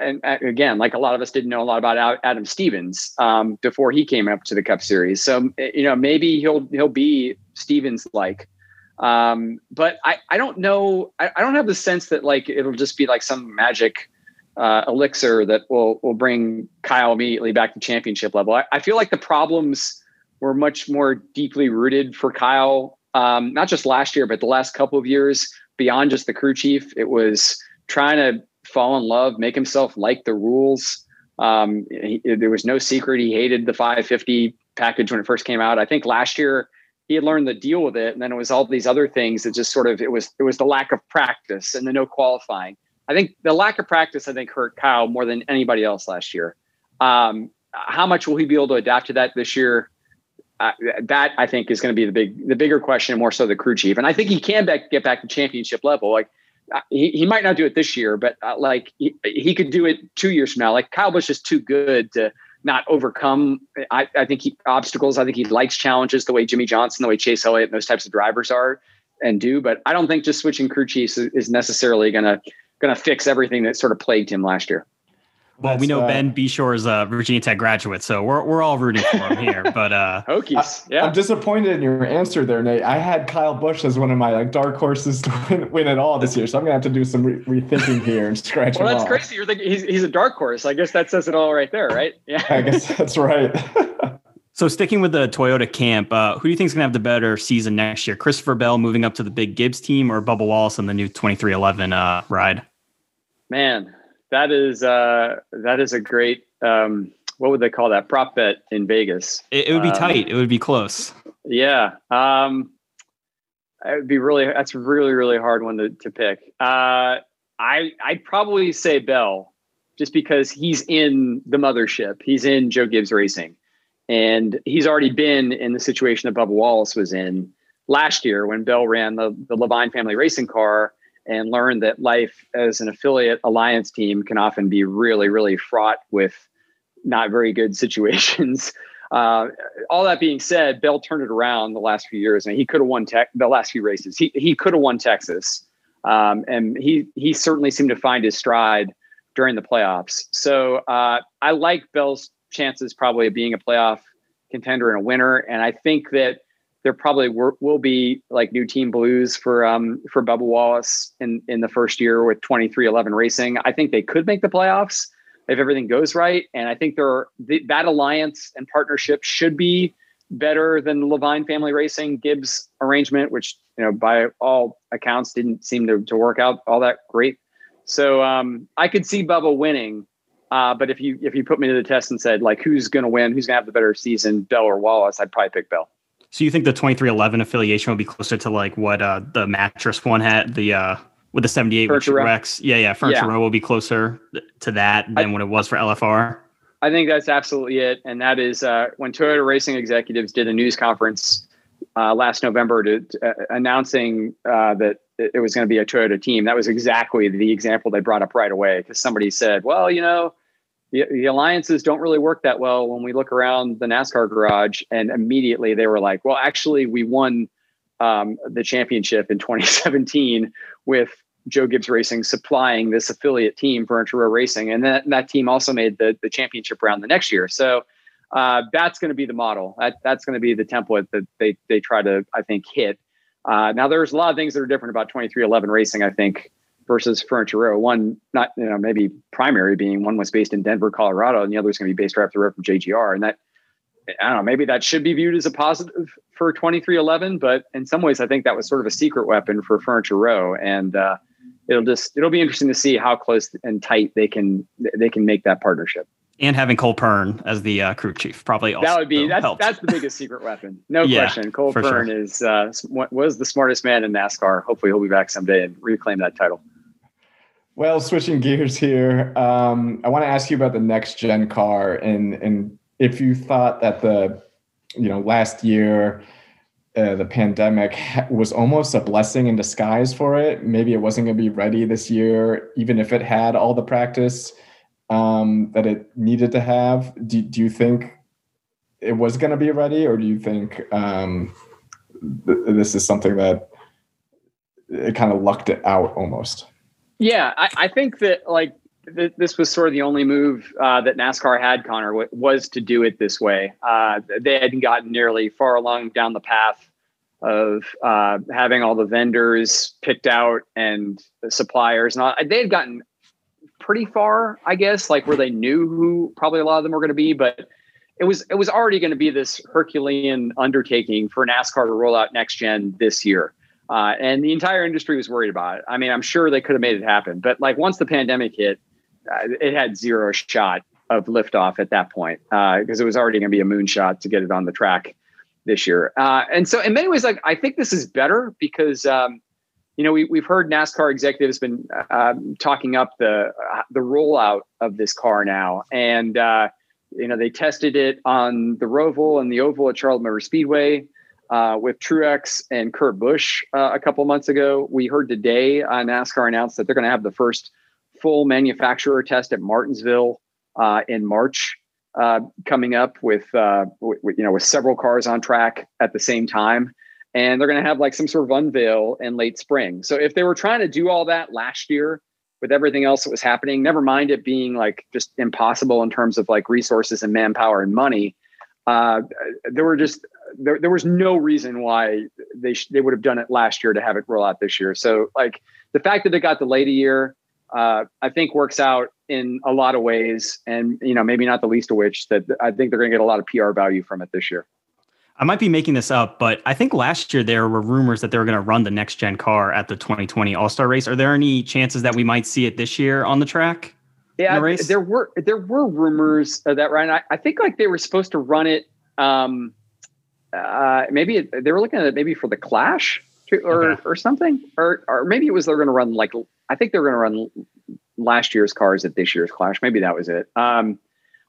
Speaker 6: and uh, again, like a lot of us didn't know a lot about Adam Stevens um, before he came up to the Cup Series. So you know, maybe he'll he'll be Stevens like. Um, but I, I don't know. I, I don't have the sense that like it'll just be like some magic uh, elixir that will will bring Kyle immediately back to championship level. I, I feel like the problems were much more deeply rooted for Kyle, um, not just last year, but the last couple of years beyond just the crew chief. It was trying to fall in love, make himself like the rules. Um, he, there was no secret he hated the 550 package when it first came out. I think last year he had learned to deal with it, and then it was all these other things that just sort of it was it was the lack of practice and the no qualifying. I think the lack of practice I think hurt Kyle more than anybody else last year. Um, how much will he be able to adapt to that this year? Uh, that I think is going to be the big, the bigger question, and more so the crew chief. And I think he can back, get back to championship level. Like he, he might not do it this year, but uh, like he, he could do it two years from now. Like Kyle Busch is too good to not overcome. I, I think he obstacles. I think he likes challenges the way Jimmie Johnson, the way Chase Elliott, and those types of drivers are and do. But I don't think just switching crew chiefs is, is necessarily going to going to fix everything that sort of plagued him last year.
Speaker 3: Well, That's, we know uh, Ben Beshore is a Virginia Tech graduate, so we're we're all rooting for him here. But uh,
Speaker 6: Hokies, yeah.
Speaker 5: I'm disappointed in your answer there, Nate. I had Kyle Busch as one of my like dark horses to win, win it all this year, so I'm gonna have to do some re- rethinking here and scratch.
Speaker 6: well, that's
Speaker 5: off.
Speaker 6: crazy. You're thinking he's he's a dark horse. I guess that says it all right there, right?
Speaker 5: Yeah, I guess that's right.
Speaker 3: so sticking with the Toyota camp, uh, who do you think is gonna have the better season next year? Christopher Bell moving up to the big Gibbs team, or Bubba Wallace on the new 23XI uh, ride?
Speaker 6: Man, that is uh, that is a great um, what would they call that prop bet in Vegas?
Speaker 3: It, it would be um, tight. It would be close.
Speaker 6: Yeah, um, it would be really. That's really really hard one to, to pick. Uh, I I'd probably say Bell, just because he's in the mothership. He's in Joe Gibbs Racing, and he's already been in the situation that Bubba Wallace was in last year when Bell ran the the Leavine family racing car and learned that life as an affiliate alliance team can often be really, really fraught with not very good situations. Uh, all that being said, Bell turned it around the last few years, and he could have won tech the last few races. He he could have won Texas, um, and he he certainly seemed to find his stride during the playoffs. So uh, I like Bell's chances probably of being a playoff contender and a winner, and I think that there probably will be like new team blues for um for Bubba Wallace in in the first year with 23XI racing. I think they could make the playoffs if everything goes right, and I think there are, that alliance and partnership should be better than the Leavine family racing Gibbs arrangement, which you know by all accounts didn't seem to, to work out all that great. So um, I could see Bubba winning. Uh, but if you if you put me to the test and said like who's going to win, who's going to have the better season, Bell or Wallace, I'd probably pick Bell.
Speaker 3: So you think the 23XI affiliation will be closer to like what uh, the mattress one had the uh, with the 78 Furniture Rex? Yeah, yeah, Furniture yeah. Row will be closer to that than I, what it was for LFR.
Speaker 6: I think that's absolutely it, and that is uh, when Toyota Racing executives did a news conference uh, last November to, to uh, announcing uh, that it was going to be a Toyota team. That was exactly the example they brought up right away because somebody said, "Well, you know." The, the alliances don't really work that well when we look around the NASCAR garage. And immediately they were like, well, actually, we won um, the championship in 2017 with Joe Gibbs Racing supplying this affiliate team for Row Racing. And that, that team also made the, the championship round the next year. So uh, that's going to be the model. That, that's going to be the template that they, they try to, I think, hit. Uh, now, there's a lot of things that are different about 23XI Racing, I think, versus Furniture Row. One, not you know maybe primary being one was based in Denver, Colorado, and the other was going to be based right up the road from JGR. And that I don't know, maybe that should be viewed as a positive for 23XI, but in some ways, I think that was sort of a secret weapon for Furniture Row, and uh, it'll just it'll be interesting to see how close and tight they can they can make that partnership.
Speaker 3: And having Cole Pearn as the uh, crew chief probably also
Speaker 6: that would be that's
Speaker 3: helped.
Speaker 6: that's the biggest secret weapon, no yeah, question. Cole Pearn sure. is uh, was the smartest man in NASCAR. Hopefully, he'll be back someday and reclaim that title.
Speaker 5: Well, switching gears here, um, I want to ask you about the next gen car, and and if you thought that the, you know, last year, uh, the pandemic was almost a blessing in disguise for it. Maybe it wasn't going to be ready this year, even if it had all the practice um, that it needed to have. Do, do you think it was going to be ready, or do you think um, th- this is something that it kind of lucked it out almost?
Speaker 6: Yeah, I, I think that like th- this was sort of the only move uh, that NASCAR had, Connor, w- was to do it this way. Uh, they hadn't gotten nearly far along down the path of uh, having all the vendors picked out and the suppliers, and all. they had gotten pretty far, I guess, like where they knew who probably a lot of them were going to be, but it was it was already going to be this Herculean undertaking for NASCAR to roll out next gen this year. Uh, and the entire industry was worried about it. I mean, I'm sure they could have made it happen, but like once the pandemic hit, uh, it had zero shot of liftoff at that point because uh, it was already going to be a moonshot to get it on the track this year. Uh, and so, in many ways, like I think this is better because um, you know we we've heard NASCAR executives been um, talking up the uh, the rollout of this car now, and uh, you know they tested it on the Roval and the Oval at Charlotte Motor Speedway uh, with Truex and Kurt Busch uh, a couple months ago. We heard today uh, NASCAR announced that they're going to have the first full manufacturer test at Martinsville uh, in March uh, coming up with, uh, w- you know with several cars on track at the same time. And they're going to have like some sort of unveil in late spring. So if they were trying to do all that last year with everything else that was happening, never mind it being like just impossible in terms of like resources and manpower and money, uh, there were just there, there was no reason why they sh- they would have done it last year to have it roll out this year. So like the fact that it got delayed a year, uh, I think works out in a lot of ways, and you know maybe not the least of which that I think they're going to get a lot of PR value from it this year.
Speaker 3: I might be making this up, but I think last year there were rumors that they were going to run the next gen car at the 2020 All Star race. Are there any chances that we might see it this year on the track?
Speaker 6: Yeah, the there were there were rumors of that, Ryan. I, I think like they were supposed to run it. Um, uh, maybe it, they were looking at it maybe for the Clash to, or okay. or something, or or maybe it was they're going to run like I think they're going to run last year's cars at this year's Clash. Maybe that was it. Um,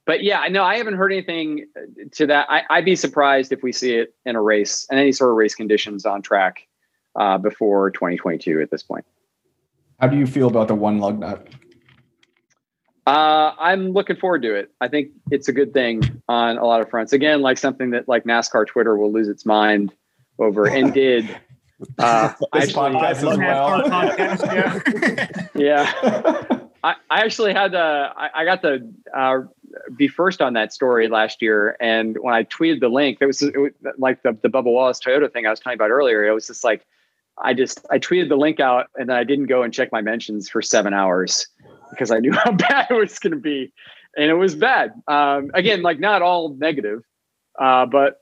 Speaker 6: but yeah, I know I haven't heard anything to that. I, would be surprised if we see it in a race and any sort of race conditions on track uh, before 2022 at this point.
Speaker 5: How do you feel about the one lug nut?
Speaker 6: Uh, I'm looking forward to it. I think it's a good thing on a lot of fronts. Again, like something that like NASCAR Twitter will lose its mind over and did. Uh,
Speaker 5: this actually, podcast as well.
Speaker 6: Podcast, yeah. yeah. I, I actually had the I, I got the uh, be first on that story last year, and when I tweeted the link, it was, it was like the the Bubba Wallace Toyota thing I was talking about earlier. It was just like I just I tweeted the link out, and then I didn't go and check my mentions for seven hours because I knew how bad it was going to be, and it was bad. Um, again, like not all negative, uh, but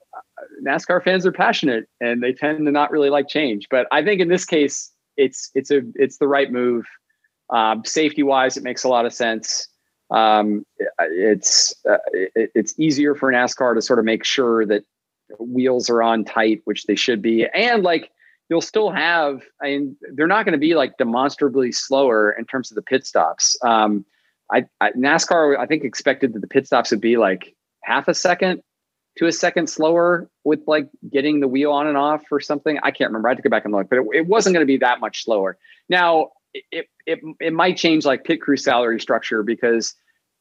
Speaker 6: NASCAR fans are passionate and they tend to not really like change. But I think in this case, it's it's a it's the right move. Um, safety wise, it makes a lot of sense. Um, it's uh, it, it's easier for NASCAR to sort of make sure that wheels are on tight, which they should be, and like you'll still have, I mean, they're not going to be like demonstrably slower in terms of the pit stops. Um, I, I, NASCAR, I think expected that the pit stops would be like half a second to a second slower with like getting the wheel on and off or something. I can't remember. I had to go back and look, but it, it wasn't going to be that much slower. Now it, it, it might change like pit crew salary structure because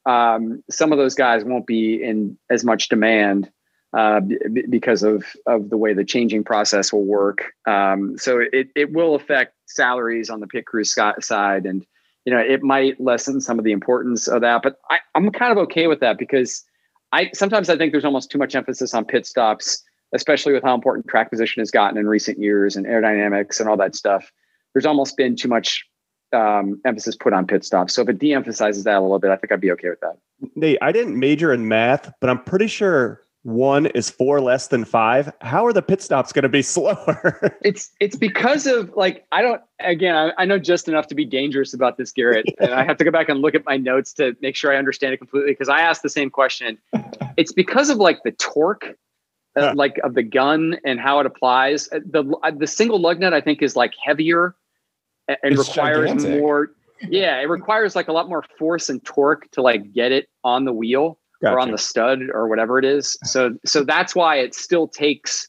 Speaker 6: um, some of those guys won't be in as much demand uh, b- because of of the way the changing process will work. Um, so it it will affect salaries on the pit crew side, and you know it might lessen some of the importance of that. But I, I'm kind of okay with that because I sometimes I think there's almost too much emphasis on pit stops, especially with how important track position has gotten in recent years and aerodynamics and all that stuff. There's almost been too much um, emphasis put on pit stops. So if it de-emphasizes that a little bit, I think I'd be okay with that.
Speaker 1: Nate, I didn't major in math, but I'm pretty sure one is four less than five how are the pit stops going to be slower?
Speaker 6: It's it's because of like i don't again I, I, know just enough to be dangerous about this garrett and i have to go back and look at my notes to make sure i understand it completely because i asked the same question. It's because of like the torque uh, like of the gun and how it applies. Uh, the uh, the single lug nut i think is like heavier and it's requires gigantic. more yeah it requires like a lot more force and torque to like get it on the wheel gotcha. or on the stud or whatever it is. So so that's why it still takes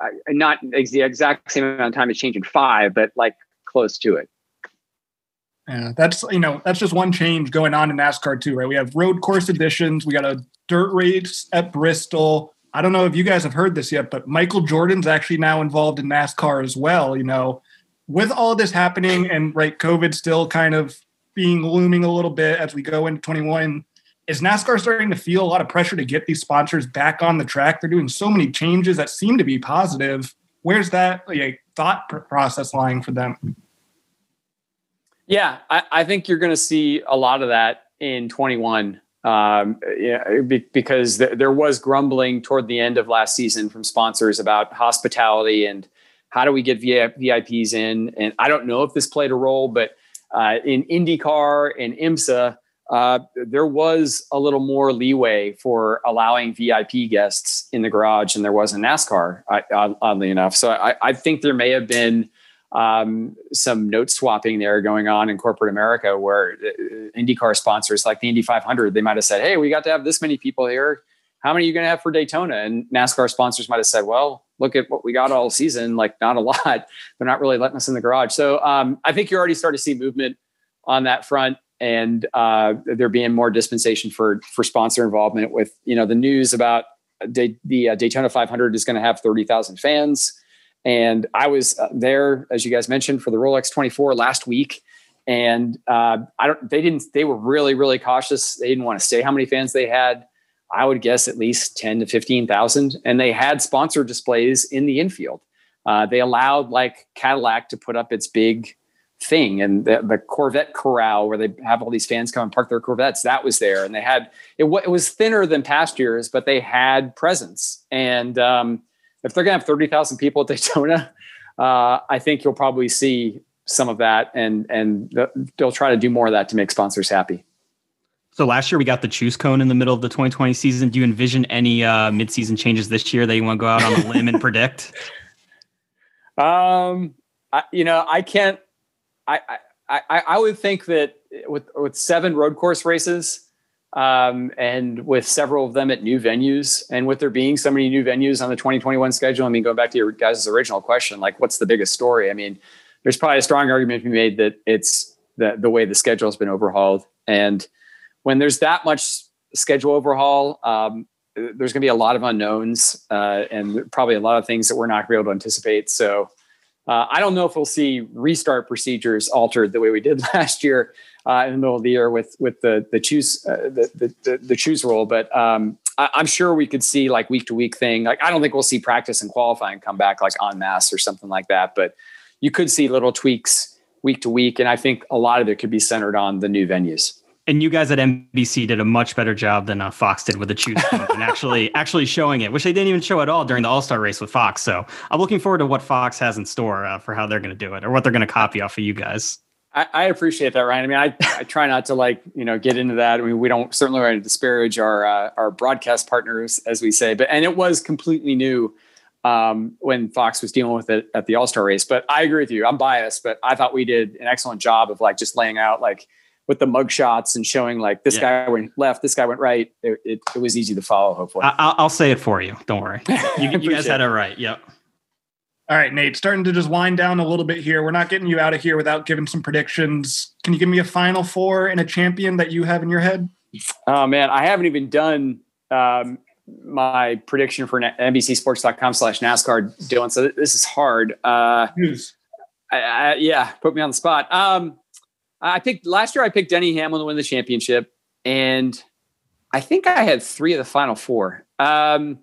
Speaker 6: uh, not the exact same amount of time to changing five, but like close to it.
Speaker 8: Yeah, that's you know that's just one change going on in NASCAR too, right? We have road course additions. We got a dirt race at Bristol. I don't know if you guys have heard this yet, but Michael Jordan's actually now involved in NASCAR as well. You know, with all this happening and right, COVID still kind of being looming a little bit as we go into 21 is NASCAR starting to feel a lot of pressure to get these sponsors back on the track? They're doing so many changes that seem to be positive. Where's that like, thought process lying for them?
Speaker 6: Yeah, I, I think you're going to see a lot of that in 21. Um, yeah, because th- there was grumbling toward the end of last season from sponsors about hospitality and how do we get VIPs in. And I don't know if this played a role, but uh, in IndyCar and IMSA, uh, there was a little more leeway for allowing VIP guests in the garage than there was in NASCAR, oddly enough. So I, I think there may have been um, some note swapping there going on in corporate America where uh, IndyCar sponsors like the Indy 500, they might have said, Hey, we got to have this many people here. How many are you going to have for Daytona? And NASCAR sponsors might have said, well, look at what we got all season. Like not a lot. They're not really letting us in the garage. So um, I think you're already starting to see movement on that front and uh, there being more dispensation for for sponsor involvement with you know the news about the, the uh, Daytona 500 is going to have 30,000 fans. And I was uh, there, as you guys mentioned, for the Rolex 24 last week. And uh, I don't, they didn't, they were really, really cautious. They didn't want to say how many fans they had. I would guess at least 10 to 15,000. And they had sponsor displays in the infield. Uh, they allowed like Cadillac to put up its big thing. And the, the, Corvette corral where they have all these fans come and park their Corvettes that was there. And they had it, it was thinner than past years but they had presence. And um, if they're gonna have 30,000 people at Daytona uh, I think you'll probably see some of that and and they'll try to do more of that to make sponsors happy.
Speaker 3: So last year we got the choose cone in the middle of the 2020 season. Do you envision any uh, mid-season changes this year that you want to go out on a limb and predict?
Speaker 6: Um I, you know I can't I, I, I would think that with with seven road course races, um, and with several of them at new venues, and with there being so many new venues on the 2021 schedule, I mean, going back to your guys' original question, like, what's the biggest story? I mean, there's probably a strong argument to be made that it's the the way the schedule has been overhauled, and when there's that much schedule overhaul, um, there's going to be a lot of unknowns uh, and probably a lot of things that we're not going to be able to anticipate. So uh, I don't know if we'll see restart procedures altered the way we did last year uh, in the middle of the year with with the the choose uh, the, the, the the choose rule, but um, I, am sure we could see like week to week thing. Like I don't think we'll see practice and qualifying come back like en masse or something like that, but you could see little tweaks week to week, and I think a lot of it could be centered on the new venues
Speaker 3: and you guys at NBC did a much better job than uh, Fox did with the choose and actually actually showing it, which they didn't even show at all during the All Star race with Fox. So I'm looking forward to what Fox has in store uh, for how they're going to do it or what they're going to copy off of you guys.
Speaker 6: I, I, appreciate that, Ryan. I mean, I, I try not to like you know get into that. I mean, we don't certainly want to disparage our uh, our broadcast partners, as we say, but and it was completely new um, when Fox was dealing with it at the All Star race. But I agree with you. I'm biased, but I thought we did an excellent job of like just laying out like with the mug shots and showing like this yeah. guy went left, this guy went right. It, it, it was easy to follow. Hopefully,
Speaker 3: I, will say it for you. Don't worry. You, you guys had it right. Yep.
Speaker 8: All right, Nate, starting to just wind down a little bit here. We're not getting you out of here without giving some predictions. Can you give me a final four and a champion that you have in your head?
Speaker 6: Oh man, I haven't even done um, my prediction for NBCSports.com slash NASCAR, Dylan. So this is hard. Uh, I, I, yeah, put me on the spot. Um, I picked last year. I picked Denny Hamlin to win the championship, and I think I had three of the final four. Um,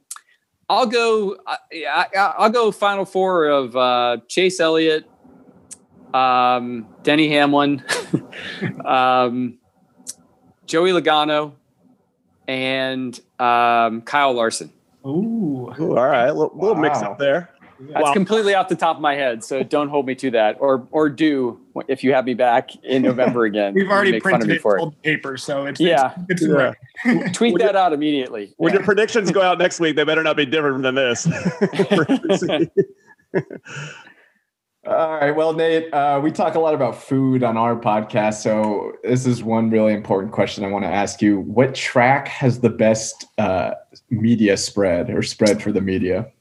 Speaker 6: I'll go. I, will go final four of uh, Chase Elliott, um, Denny Hamlin, um, Joey Logano, and um, Kyle Larson.
Speaker 1: Ooh. Ooh all right, little, little wow. mix up there.
Speaker 6: That's wow. completely off the top of my head, so don't hold me to that, or or do if you have me back in November again.
Speaker 8: We've already printed it for it. paper, so it's
Speaker 6: yeah. It's, it's yeah. Tweet that out immediately.
Speaker 1: When yeah. your predictions go out next week, they better not be different than this.
Speaker 5: All right. Well, Nate, uh, we talk a lot about food on our podcast. So, this is one really important question I want to ask you. What track has the best uh, media spread or spread for the media?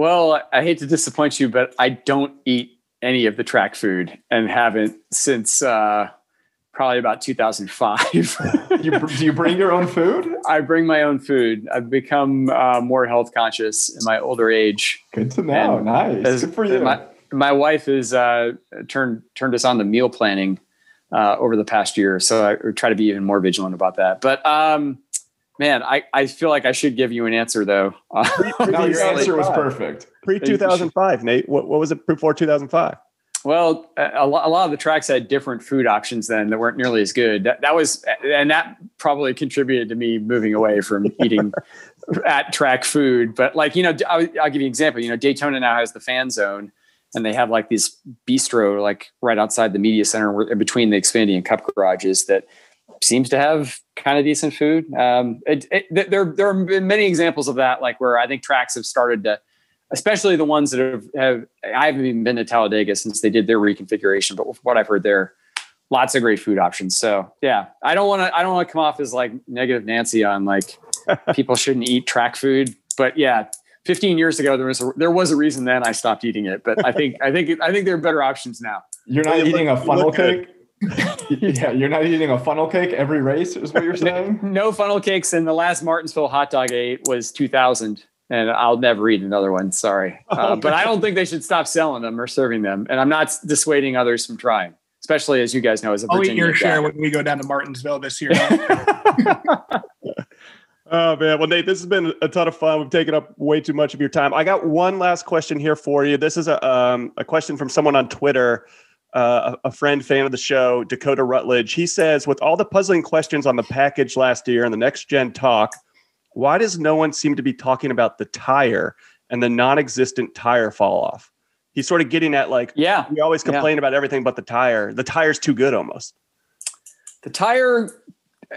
Speaker 6: Well, I hate to disappoint you, but I don't eat any of the track food and haven't since uh, probably about 2005.
Speaker 5: you, do you bring your own food?
Speaker 6: I bring my own food. I've become uh, more health conscious in my older age.
Speaker 5: Good to know. And nice. As, Good for you.
Speaker 6: My, my wife has uh, turned turned us on to meal planning uh, over the past year, so I try to be even more vigilant about that. But um, Man, I, I feel like I should give you an answer though.
Speaker 5: no, your answer was perfect.
Speaker 1: Pre two thousand five, Nate. What, what was it before two thousand five?
Speaker 6: Well, a lot, a lot of the tracks had different food options then that weren't nearly as good. That, that was, and that probably contributed to me moving away from eating at track food. But like, you know, I'll, I'll, give you an example. You know, Daytona now has the fan zone and they have like these bistro, like right outside the media center between the Xfinity and Cup garages that seems to have kind of decent food. Um, it, it, there, there have been many examples of that, like where I think tracks have started to, especially the ones that have, have I haven't even been to Talladega since they did their reconfiguration, but what I've heard there, lots of great food options. So yeah, I don't want to I don't want to come off as like negative Nancy on like people shouldn't eat track food, but yeah. 15 years ago, there was a, there was a reason then I stopped eating it, but I think I think I think there are better options now.
Speaker 5: You're not eating a funnel cake. yeah, you're not eating a funnel cake every race, is what you're saying?
Speaker 6: no funnel cakes. And the last Martinsville hot dog I ate was 2000 and I'll never eat another one. Sorry, uh, but I don't think they should stop selling them or serving them. And I'm not dissuading others from trying, especially as you guys know, as a
Speaker 8: I'll
Speaker 6: Virginia
Speaker 8: eat your
Speaker 6: guy.
Speaker 8: share when we go down to Martinsville this year.
Speaker 1: oh man, well Nate, this has been a ton of fun. We've taken up way too much of your time. I got one last question here for you. This is a um, a question from someone on Twitter. Uh, a, a friend, fan of the show, Dakota Rutledge. He says, with all the puzzling questions on the package last year and the next gen talk, why does no one seem to be talking about the tire and the non-existent tire fall off? He's sort of getting at like,
Speaker 6: yeah,
Speaker 1: we always complain yeah. about everything but the tire. The tire's too good almost.
Speaker 6: The tire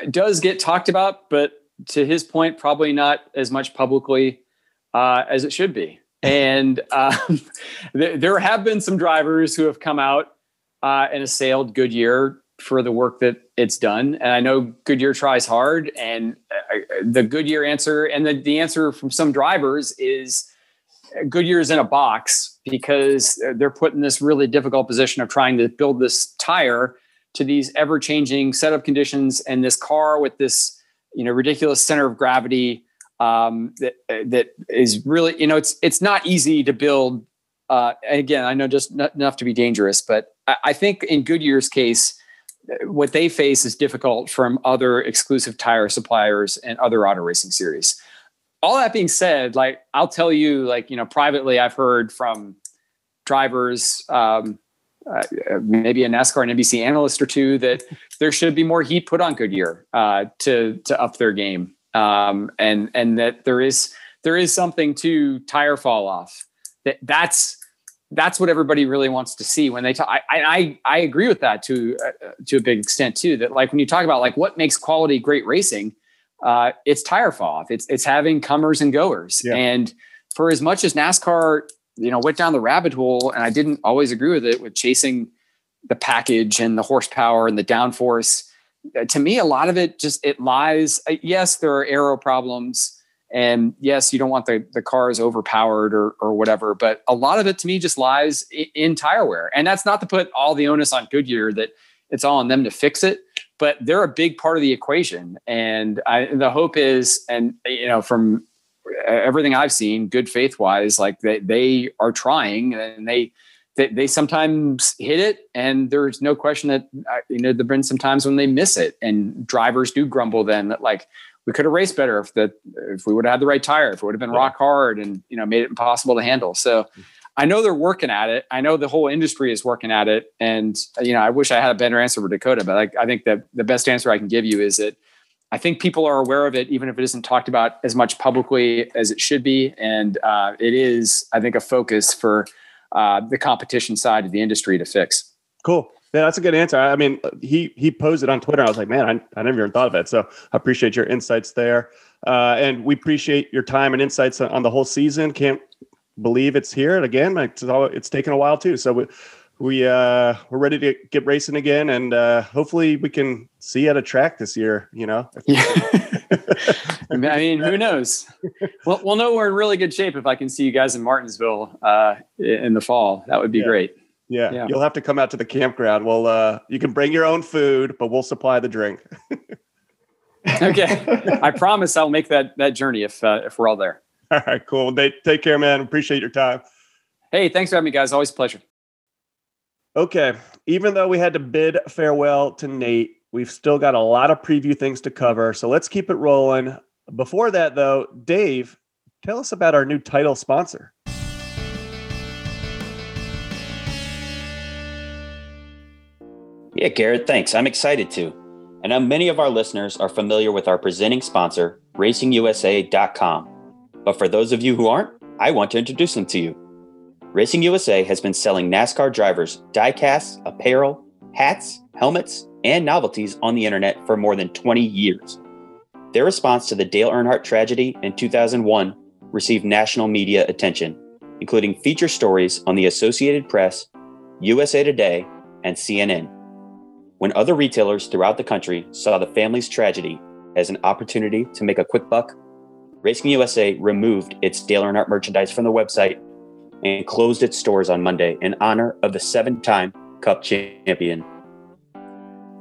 Speaker 6: does get talked about, but to his point, probably not as much publicly uh, as it should be. And um, there have been some drivers who have come out uh, and assailed Goodyear for the work that it's done. And I know Goodyear tries hard, and uh, the Goodyear answer and the, the answer from some drivers is Goodyear is in a box because they're put in this really difficult position of trying to build this tire to these ever changing setup conditions and this car with this you know ridiculous center of gravity um, that that is really you know it's it's not easy to build. Uh, again, I know just enough to be dangerous, but I, think in Goodyear's case, what they face is difficult from other exclusive tire suppliers and other auto racing series. All that being said, like I'll tell you, like you know, privately, I've heard from drivers, um, uh, maybe a NASCAR and NBC analyst or two, that there should be more heat put on Goodyear uh, to to up their game, um, and and that there is there is something to tire fall off. That that's that's what everybody really wants to see when they talk. I I, I agree with that to uh, to a big extent too. That like when you talk about like what makes quality great racing, uh, it's tire fall off. It's it's having comers and goers. Yeah. And for as much as NASCAR, you know, went down the rabbit hole, and I didn't always agree with it with chasing the package and the horsepower and the downforce. Uh, to me, a lot of it just it lies. Uh, yes, there are aero problems and yes, you don't want the, the cars overpowered or, or whatever, but a lot of it to me just lies in, in tire wear. And that's not to put all the onus on Goodyear that it's all on them to fix it, but they're a big part of the equation. And I, the hope is, and you know, from everything I've seen, good faith wise, like they, they are trying and they, they, they sometimes hit it and there's no question that, uh, you know, there've been some times when they miss it and drivers do grumble then that like, we could have raced better if that if we would have had the right tire, if it would have been yeah. rock hard and you know made it impossible to handle. So I know they're working at it. I know the whole industry is working at it. And you know, I wish I had a better answer for Dakota, but I, I think that the best answer I can give you is that I think people are aware of it, even if it isn't talked about as much publicly as it should be. And uh, it is, I think, a focus for uh, the competition side of the industry to fix.
Speaker 1: Cool. Yeah, that's a good answer. I mean, he he posed it on Twitter. I was like, man, I, I never even thought of it. So I appreciate your insights there, uh, and we appreciate your time and insights on, the whole season. Can't believe it's here and again. It's it's taken a while too. So we we uh, we're ready to get racing again, and uh, hopefully we can see you at a track this year. You know.
Speaker 6: Yeah. I mean, who knows? We'll, we'll know we're in really good shape if I can see you guys in Martinsville uh, in the fall. That would be yeah. great.
Speaker 1: Yeah, yeah, you'll have to come out to the campground. Well, uh, you can bring your own food, but we'll supply the drink.
Speaker 6: okay, I promise I'll make that that journey if uh, if we're all there.
Speaker 1: All right, cool. They, take care, man. Appreciate your time.
Speaker 6: Hey, thanks for having me, guys. Always a pleasure.
Speaker 1: Okay, even though we had to bid farewell to Nate, we've still got a lot of preview things to cover. So let's keep it rolling. Before that, though, Dave, tell us about our new title sponsor.
Speaker 2: Yeah, Garrett, thanks. I'm excited to. And now many of our listeners are familiar with our presenting sponsor, RacingUSA.com. But for those of you who aren't, I want to introduce them to you. Racing USA has been selling NASCAR drivers diecasts, apparel, hats, helmets, and novelties on the internet for more than 20 years. Their response to the Dale Earnhardt tragedy in 2001 received national media attention, including feature stories on the Associated Press, USA Today, and CNN. When other retailers throughout the country saw the family's tragedy as an opportunity to make a quick buck, Racing USA removed its Dale Earnhardt merchandise from the website and closed its stores on Monday in honor of the seven time Cup champion.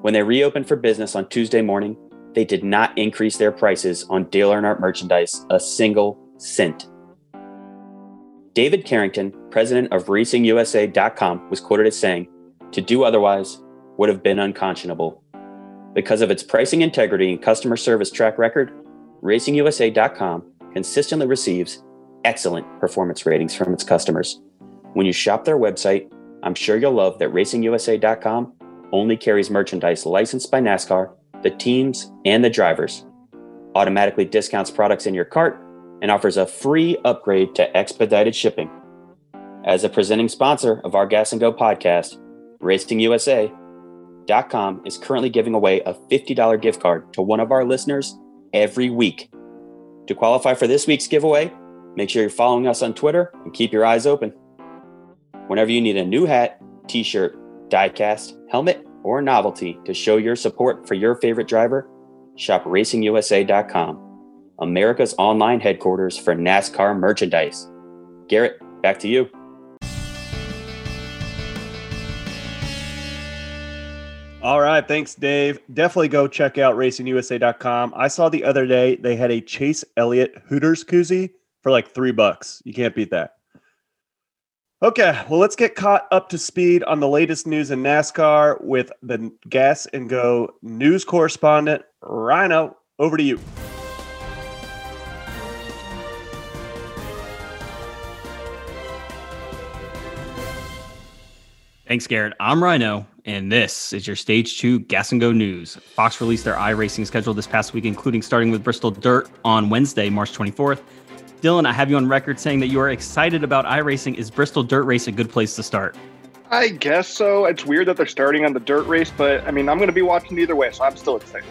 Speaker 2: When they reopened for business on Tuesday morning, they did not increase their prices on Dale Earnhardt merchandise a single cent. David Carrington, president of RacingUSA.com, was quoted as saying, To do otherwise would have been unconscionable. Because of its pricing integrity and customer service track record, RacingUSA.com consistently receives excellent performance ratings from its customers. When you shop their website, I'm sure you'll love that RacingUSA.com only carries merchandise licensed by NASCAR, the teams, and the drivers, automatically discounts products in your cart, and offers a free upgrade to expedited shipping. As a presenting sponsor of our Gas and Go podcast, RacingUSA.com is currently giving away a $50 gift card to one of our listeners every week. To qualify for this week's giveaway, make sure you're following us on Twitter and keep your eyes open. Whenever you need a new hat, t shirt, diecast, helmet, or novelty to show your support for your favorite driver, shop racingusa.com, America's online headquarters for NASCAR merchandise. Garrett, back to you.
Speaker 1: All right, thanks, Dave. Definitely go check out racingusa.com. I saw the other day they had a Chase Elliott Hooters koozie for like three bucks. You can't beat that. Okay, well, let's get caught up to speed on the latest news in NASCAR with the Gas and Go news correspondent, Rhino. Over to you.
Speaker 3: Thanks, Garrett. I'm Rhino, and this is your Stage 2 Gas and Go news. Fox released their iRacing schedule this past week, including starting with Bristol Dirt on Wednesday, March 24th. Dylan, I have you on record saying that you are excited about iRacing. Is Bristol Dirt Race a good place to start?
Speaker 4: I guess so. It's weird that they're starting on the dirt race, but I mean, I'm going to be watching either way, so I'm still excited.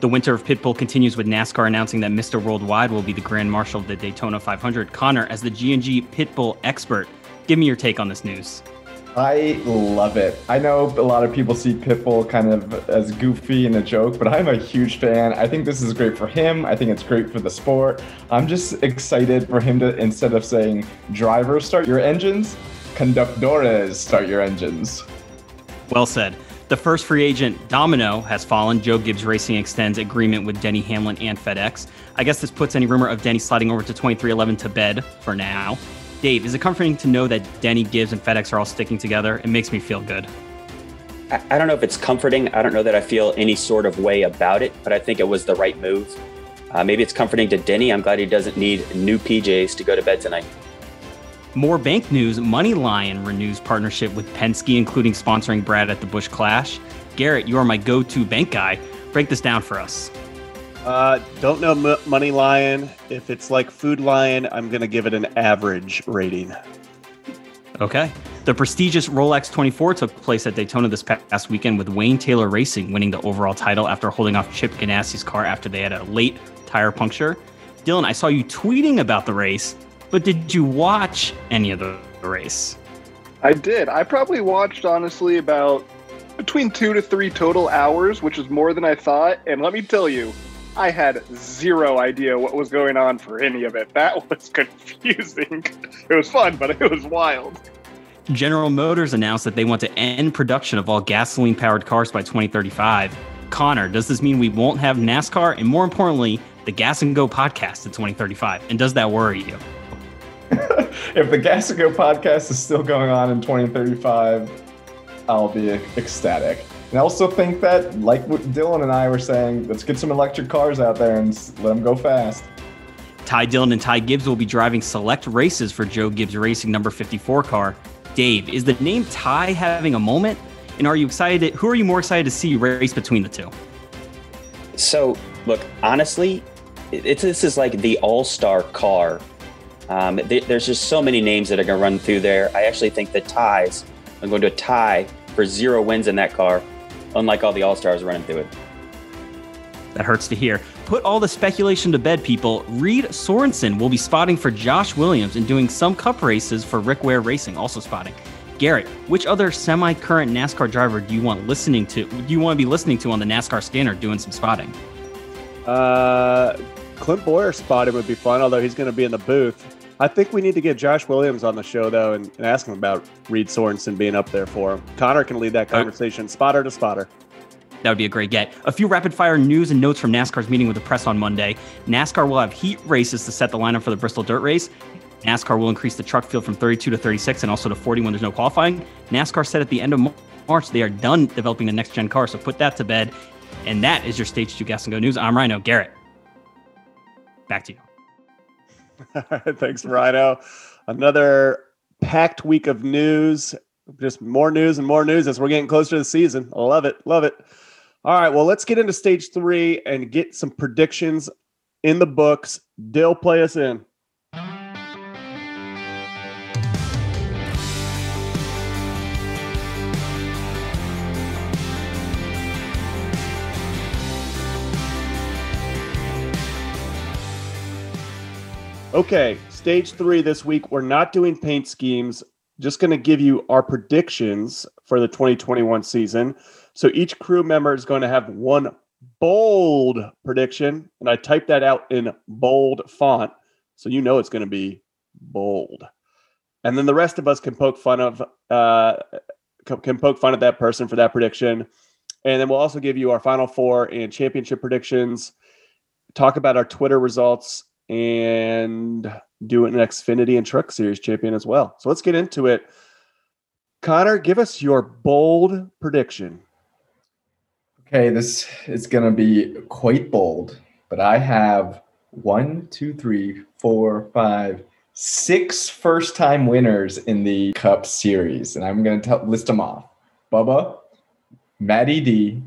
Speaker 3: The winter of Pitbull continues with NASCAR announcing that Mr. Worldwide will be the Grand Marshal of the Daytona 500. Connor, as the G&G Pitbull expert, give me your take on this news.
Speaker 5: I love it. I know a lot of people see Pitbull kind of as goofy and a joke, but I'm a huge fan. I think this is great for him. I think it's great for the sport. I'm just excited for him to, instead of saying drivers start your engines, conductores start your engines.
Speaker 3: Well said. The first free agent, Domino, has fallen. Joe Gibbs Racing extends agreement with Denny Hamlin and FedEx. I guess this puts any rumor of Denny sliding over to 23XI to bed for now. Dave, is it comforting to know that Denny Gibbs and FedEx are all sticking together? It makes me feel good.
Speaker 2: I, I don't know if it's comforting. I don't know that I feel any sort of way about it, but I think it was the right move. Uh, maybe it's comforting to Denny. I'm glad he doesn't need new PJs to go to bed tonight.
Speaker 3: More bank news Money Lion renews partnership with Penske, including sponsoring Brad at the Busch Clash. Garrett, you are my go to bank guy. Break this down for us.
Speaker 1: Uh, don't know M- Money Lion. If it's like Food Lion, I'm going to give it an average rating.
Speaker 3: Okay. The prestigious Rolex 24 took place at Daytona this past weekend with Wayne Taylor Racing winning the overall title after holding off Chip Ganassi's car after they had a late tire puncture. Dylan, I saw you tweeting about the race, but did you watch any of the race?
Speaker 4: I did. I probably watched, honestly, about between two to three total hours, which is more than I thought. And let me tell you, I had zero idea what was going on for any of it. That was confusing. It was fun, but it was wild.
Speaker 3: General Motors announced that they want to end production of all gasoline powered cars by 2035. Connor, does this mean we won't have NASCAR and more importantly, the Gas and Go podcast in 2035? And does that worry you?
Speaker 5: if the Gas and Go podcast is still going on in 2035, I'll be ecstatic. And I also think that, like what Dylan and I were saying, let's get some electric cars out there and let them go fast.
Speaker 3: Ty Dillon and Ty Gibbs will be driving select races for Joe Gibbs Racing number 54 car. Dave, is the name Ty having a moment? And are you excited? Who are you more excited to see race between the two?
Speaker 2: So, look, honestly, it's this is like the all-star car. Um, th- there's just so many names that are going to run through there. I actually think the ties. I'm going to tie for zero wins in that car, unlike all the all stars running through it.
Speaker 3: That hurts to hear. Put all the speculation to bed, people. Reed Sorenson will be spotting for Josh Williams and doing some cup races for Rick Ware Racing, also spotting. Garrett, which other semi-current NASCAR driver do you want listening to? Do you want to be listening to on the NASCAR scanner doing some spotting?
Speaker 1: Uh, Clint Bowyer spotting would be fun, although he's going to be in the booth. I think we need to get Josh Williams on the show though, and, and ask him about Reed Sorenson being up there for him. Connor can lead that uh, conversation, spotter to spotter.
Speaker 3: That would be a great get. A few rapid fire news and notes from NASCAR's meeting with the press on Monday. NASCAR will have heat races to set the lineup for the Bristol Dirt Race. NASCAR will increase the truck field from 32 to 36 and also to 40 when there's no qualifying. NASCAR said at the end of March they are done developing the next gen car, so put that to bed. And that is your Stage 2 Gas and Go news. I'm Rhino. Garrett, back to you.
Speaker 1: Thanks, Rhino. Another packed week of news. Just more news and more news as we're getting closer to the season. Love it. Love it. All right. Well, let's get into stage three and get some predictions in the books. Dill, play us in. Okay, stage three this week. We're not doing paint schemes. Just going to give you our predictions for the 2021 season. So each crew member is going to have one bold prediction, and I typed that out in bold font, so you know it's going to be bold. And then the rest of us can poke fun of uh, can poke fun at that person for that prediction, and then we'll also give you our final four and championship predictions. Talk about our Twitter results and do an Xfinity and Truck Series champion as well. So let's get into it. Connor, give us your bold prediction.
Speaker 5: Okay, this is going to be quite bold, but I have one, two, three, four, five, six first time winners in the Cup Series. And I'm going to list them off Bubba, Matty D,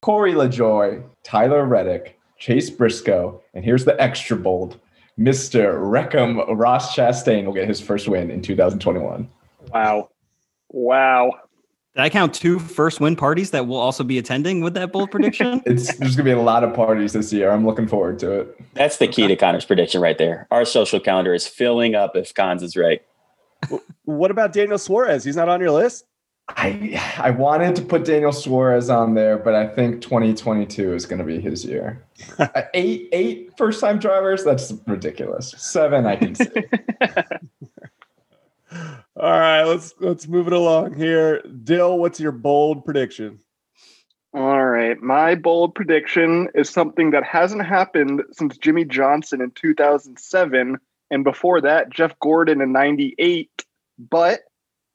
Speaker 5: Corey LaJoie, Tyler Reddick, Chase Briscoe, and here's the extra bold Mr. Wreck-'em Ross Chastain will get his first win in 2021.
Speaker 4: Wow. Wow.
Speaker 3: Did I count two first win parties that we'll also be attending with that bold prediction?
Speaker 5: it's there's gonna be a lot of parties this year. I'm looking forward to it.
Speaker 2: That's the key to Connor's prediction right there. Our social calendar is filling up if Cons is right.
Speaker 1: What about Daniel Suarez? He's not on your list?
Speaker 5: I I wanted to put Daniel Suarez on there, but I think 2022 is going to be his year. Uh, eight eight first time drivers, that's ridiculous. Seven, I can see.
Speaker 1: All right, let's let's move it along here. Dill, what's your bold prediction?
Speaker 4: All right, my bold prediction is something that hasn't happened since Jimmie Johnson in 2007, and before that, Jeff Gordon in '98. But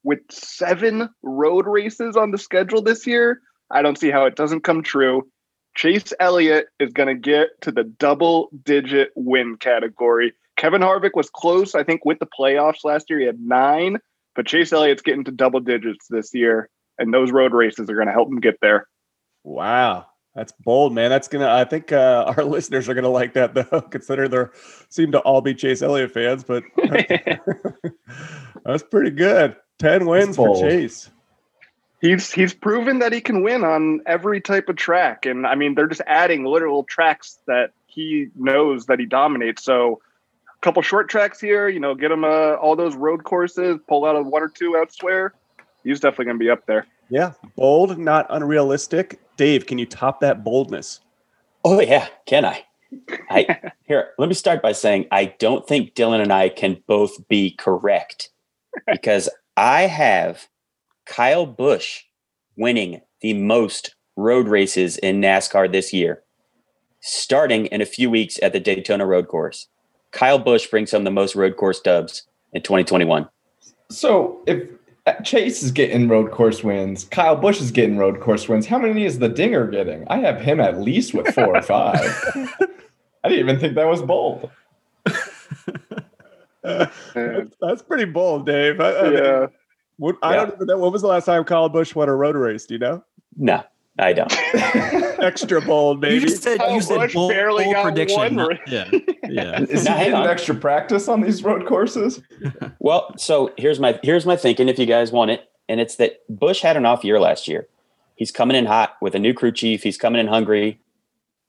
Speaker 4: with seven road races on the schedule this year, I don't see how it doesn't come true. Chase Elliott is going to get to the double digit win category. Kevin Harvick was close, I think, with the playoffs last year. He had nine, but Chase Elliott's getting to double digits this year, and those road races are going to help him get there.
Speaker 1: Wow. That's bold, man. That's gonna. I think uh, our listeners are gonna like that, though. Consider they seem to all be Chase Elliott fans, but that's pretty good. Ten wins for Chase.
Speaker 4: He's he's proven that he can win on every type of track, and I mean they're just adding literal tracks that he knows that he dominates. So, a couple short tracks here, you know, get him uh, all those road courses, pull out a one or two elsewhere. He's definitely going to be up there.
Speaker 1: Yeah, bold, not unrealistic. Dave, can you top that boldness?
Speaker 2: Oh yeah, can I? I here. Let me start by saying I don't think Dylan and I can both be correct because I have Kyle Busch winning the most road races in NASCAR this year, starting in a few weeks at the Daytona Road Course. Kyle Busch brings home the most road course dubs in 2021.
Speaker 5: So if uh, Chase is getting road course wins, Kyle Busch is getting road course wins, how many is the Dinger getting? I have him at least with four or five. I didn't even think that was bold.
Speaker 1: that's, that's, pretty bold, Dave. I, I
Speaker 4: yeah.
Speaker 1: What, I
Speaker 2: Yeah.
Speaker 1: don't even know. When was the last time Kyle Busch won a road race? Do you know?
Speaker 2: No, I don't.
Speaker 1: Extra bold,
Speaker 3: You
Speaker 1: baby.
Speaker 3: just said
Speaker 4: Kyle
Speaker 3: you said
Speaker 4: Busch
Speaker 3: bold,
Speaker 4: barely
Speaker 3: bold
Speaker 4: got
Speaker 3: prediction.
Speaker 4: one race.
Speaker 3: yeah, yeah.
Speaker 5: Is
Speaker 2: Now,
Speaker 5: he
Speaker 2: hang
Speaker 5: getting extra practice on these road courses?
Speaker 2: Well, so here's my here's my thinking if you guys want it, and it's that Busch had an off year last year. He's coming in hot with a new crew chief. He's coming in hungry,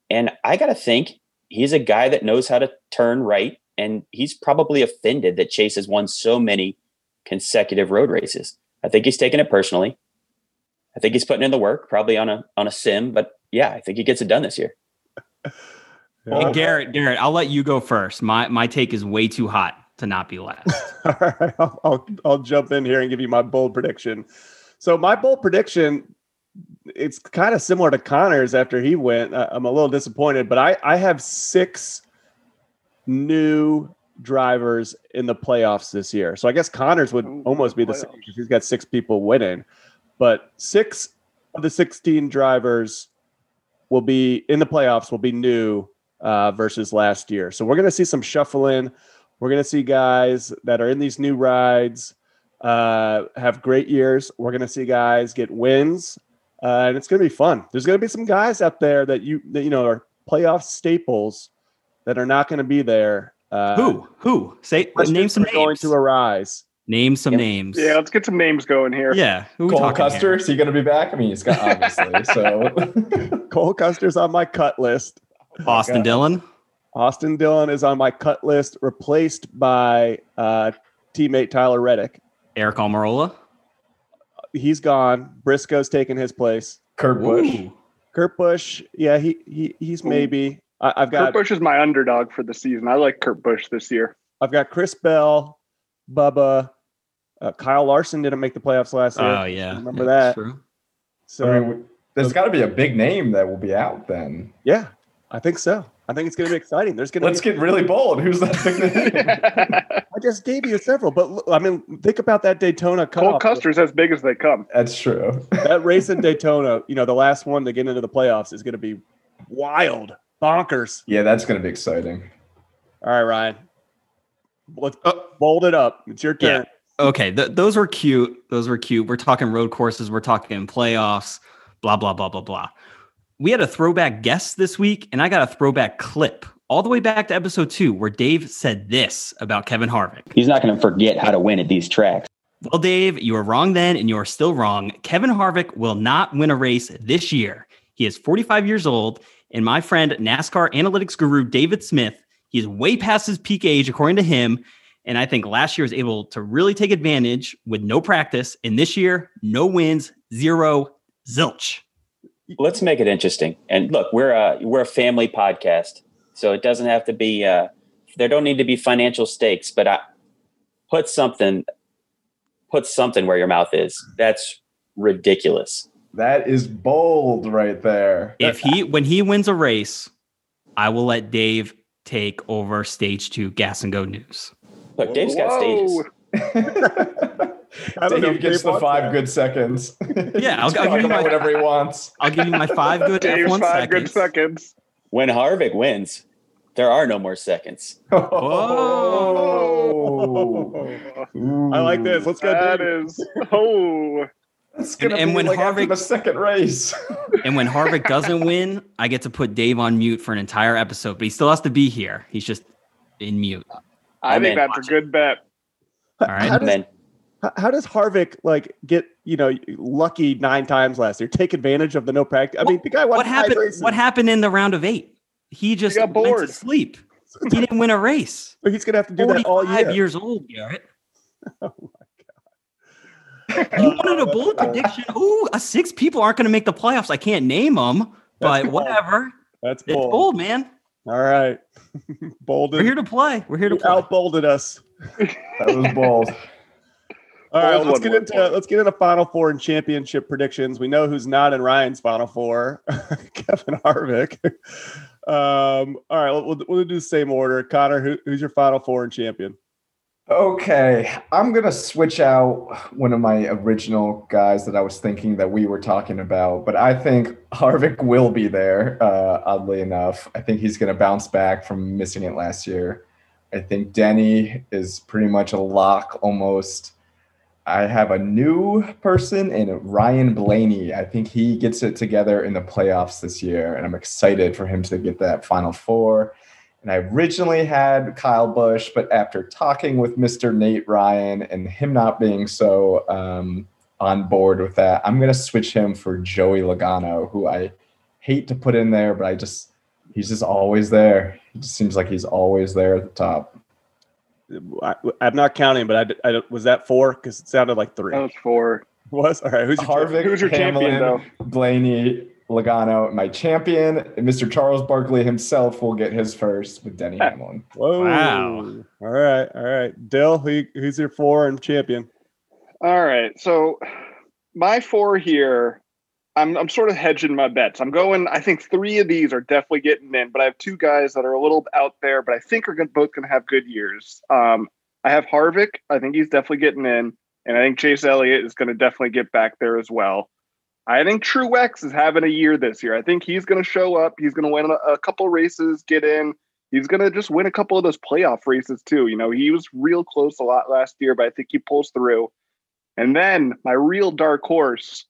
Speaker 2: and I gotta think he's a guy that knows how to turn right, and he's probably offended that Chase has won so many consecutive road races. I think he's taking it personally. I think he's putting in the work, probably on a on a sim, but yeah, I think he gets it done this year.
Speaker 3: Hey, Garrett, Garrett, I'll let you go first. My my take is way too hot to not be last.
Speaker 1: All right, I'll, I'll I'll jump in here and give you my bold prediction. So my bold prediction, it's kind of similar to Connor's after he went. I'm a little disappointed, but I I have six new drivers in the playoffs this year. So I guess Connor's would
Speaker 4: Ooh,
Speaker 1: almost be the
Speaker 4: playoffs.
Speaker 1: same because he's got six people winning, but six of the 16 drivers will be in the playoffs will be new uh, versus last year. So we're going to see some shuffling. We're going to see guys that are in these new rides uh, have great years. We're going to see guys get wins, uh, and it's going to be fun. There's going to be some guys out there that you that you know are playoff staples that are not going to be there. Uh,
Speaker 3: Who? Who? Say
Speaker 1: questions
Speaker 3: name some
Speaker 1: are going to arise.
Speaker 3: Name some
Speaker 2: Yep.
Speaker 3: names.
Speaker 4: Yeah, let's get some names going here.
Speaker 3: Yeah. Who we
Speaker 5: Cole Custer,
Speaker 3: here?
Speaker 5: is he going to be back? I mean, he's got obviously. so
Speaker 1: Cole Custer's on my cut list.
Speaker 3: Austin Dillon.
Speaker 1: Austin Dillon is on my cut list, replaced by uh, teammate Tyler Reddick.
Speaker 3: Eric Almirola.
Speaker 1: He's gone. Briscoe's taking his place.
Speaker 5: Kurt Busch.
Speaker 1: Kurt Busch, yeah, he, he he's maybe. I, I've got
Speaker 4: Kurt Busch is my underdog for the season. I like Kurt Busch this year.
Speaker 1: I've got Chris Bell, Bubba, uh, Kyle Larson didn't make the playoffs last year.
Speaker 3: Oh yeah.
Speaker 1: Remember
Speaker 3: Yeah,
Speaker 1: that.
Speaker 3: True.
Speaker 1: so
Speaker 5: I mean, there's got to be a big name that will be out then.
Speaker 1: yeah, I think so. I think it's going to be exciting. There's going to
Speaker 5: Let's
Speaker 1: be.
Speaker 5: get really bold. Who's that big name?
Speaker 1: I just gave you several, but look, I mean, think about that Daytona
Speaker 4: Cole. Custer's as big as they come.
Speaker 5: That's true.
Speaker 1: that race in Daytona, you know, the last one to get into the playoffs is going to be wild, bonkers.
Speaker 5: Yeah, that's going to be exciting.
Speaker 1: All right, Ryan, let's
Speaker 3: Uh,
Speaker 1: bold it up. It's your
Speaker 3: Yeah.
Speaker 1: turn.
Speaker 3: Okay, th- those were cute. Those were cute. We're talking road courses. We're talking playoffs. Blah blah blah blah blah. We had a throwback guest this week, and I got a throwback clip all the way back to episode two, where Dave said this about Kevin Harvick.
Speaker 2: He's not going to forget how to win at these tracks.
Speaker 3: Well, Dave, you were wrong then, and you are still wrong. Kevin Harvick will not win a race this year. He is 45 years old, and my friend NASCAR analytics guru David Smith, he's way past his peak age, according to him. And I think last year was able to really take advantage with no practice, and this year, no wins, zero, zilch.
Speaker 2: Let's make it interesting. And look, we're a we're a family podcast, so it doesn't have to be. Uh, there don't need to be financial stakes, but I put something put something where your mouth is. That's ridiculous.
Speaker 5: That is bold right there.
Speaker 3: If he when he wins a race, I will let Dave take over stage two gas and go news.
Speaker 2: Look, Dave's got stages.
Speaker 1: I don't know
Speaker 5: Dave
Speaker 1: if
Speaker 5: gets
Speaker 1: Dave
Speaker 5: the five
Speaker 1: that.
Speaker 5: good seconds.
Speaker 3: Yeah, I'll- I'll give you my-
Speaker 5: whatever he wants.
Speaker 3: I'll give you my five good
Speaker 4: Dave's
Speaker 3: F1
Speaker 4: five good
Speaker 3: seconds.
Speaker 4: seconds.
Speaker 2: When Harvick wins, there are no more seconds.
Speaker 5: Oh.
Speaker 1: I like this. Let's go.
Speaker 4: That
Speaker 1: Dave.
Speaker 4: is oh
Speaker 5: It's gonna
Speaker 3: And- and
Speaker 5: be
Speaker 3: when
Speaker 5: like after
Speaker 3: Harvick-
Speaker 5: the second race.
Speaker 3: And when Harvick doesn't win, I get to put Dave on mute for an entire episode, but he still has to be here. He's just in mute.
Speaker 4: I
Speaker 2: I'm
Speaker 4: think
Speaker 2: in.
Speaker 4: that's a good bet.
Speaker 3: All right.
Speaker 1: How does,
Speaker 2: then
Speaker 1: how- how does Harvick like get you know lucky nine times last year? Take advantage of the no practice. I mean, the guy won
Speaker 3: What happened?
Speaker 1: races.
Speaker 3: What happened in the round of eight? He just
Speaker 4: got
Speaker 3: went to
Speaker 4: bored.
Speaker 3: sleep. He didn't win a race.
Speaker 1: He's gonna have to do that all
Speaker 3: Forty-five
Speaker 1: year.
Speaker 3: years old, Garrett.
Speaker 1: Oh
Speaker 3: You wanted a bold prediction? Ooh, uh, six people aren't going to make the playoffs. I can't name them, but
Speaker 1: bold.
Speaker 3: whatever.
Speaker 1: That's
Speaker 3: It's
Speaker 1: bold.
Speaker 3: bold, man.
Speaker 1: All right, bold.
Speaker 3: We're here to play. We're here to
Speaker 1: You
Speaker 3: play.
Speaker 1: outbolded us.
Speaker 5: That was bold.
Speaker 1: All right,
Speaker 4: Bold
Speaker 1: let's get into
Speaker 4: point.
Speaker 1: let's get into Final Four and championship predictions. We know who's not in Ryan's Final Four, Kevin Harvick. Um, all right, we'll, we'll do the same order. Connor, who, who's your Final Four and champion?
Speaker 5: Okay, I'm gonna switch out one of my original guys that I was thinking that we were talking about, but I think Harvick will be there. Uh, oddly enough, I think he's gonna bounce back from missing it last year. I think Denny is pretty much a lock almost. I have a new person in Ryan Blaney. I think he gets it together in the playoffs this year, and I'm excited for him to get that Final Four. And I originally had Kyle Busch, but after talking with Mr. Nate Ryan and him not being so um, on board with that, I'm going to switch him for Joey Logano, who I hate to put in there, but I just, he's just always there. It just seems like he's always there at the top.
Speaker 1: I, am not counting, but I, I was that four because it sounded like three.
Speaker 4: That was four.
Speaker 1: Was all right. Who's your
Speaker 5: Harvick,
Speaker 4: Who's your
Speaker 5: Hamlin,
Speaker 4: champion, though?
Speaker 5: Blaney, Logano, my champion, Mr. Charles Barkley himself will get his first with Denny Hamlin.
Speaker 1: Whoa!
Speaker 3: Wow.
Speaker 1: All right, all right. Dill, who, who's your four and champion?
Speaker 4: All right. So my four here, I'm I'm sort of hedging my bets. I'm going. I think three of these are definitely getting in, but I have two guys that are a little out there, but I think are gonna, both going to have good years. Um, I have Harvick. I think he's definitely getting in, and I think Chase Elliott is going to definitely get back there as well. I think Truex is having a year this year. I think he's going to show up. He's going to win a, a couple races, get in. He's going to just win a couple of those playoff races too. You know, he was real close a lot last year, but I think he pulls through. And then my real dark horse,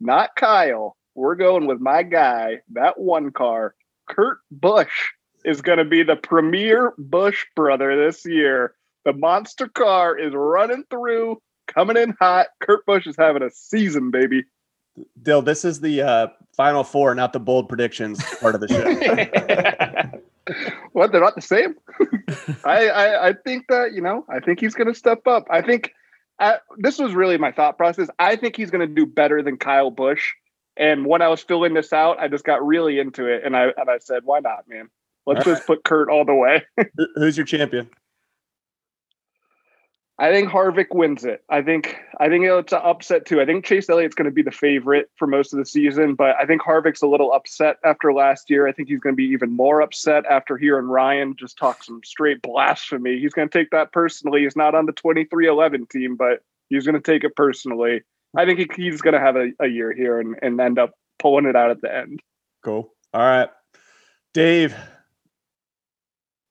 Speaker 4: not Kyle. We're going with my guy, that one car, Kurt Busch is going to be the premier Busch brother this year. The monster car is running through, coming in hot. Kurt Busch is having a season, baby.
Speaker 1: Dill, this is the uh, final four, not the bold predictions part of the show.
Speaker 4: what? They're not the same. I, I I think that you know I think he's going to step up. I think uh, this was really my thought process. I think he's going to do better than Kyle Busch. And when I was filling this out, I just got really into it, and I and I said, why not, man? Let's
Speaker 1: All
Speaker 4: just put Kurt all the way.
Speaker 1: Who's your champion?
Speaker 4: I think Harvick wins it. I think I think it's an upset too. I think Chase Elliott's going to be the favorite for most of the season, but I think Harvick's a little upset after last year. I think he's going to be even more upset after hearing Ryan just talk some straight blasphemy. He's going to take that personally. He's not on the 23XI team, but he's going to take it personally. I think he, he's going to have a, a year here and, and end up pulling it out at the end.
Speaker 1: Cool. All right, Dave.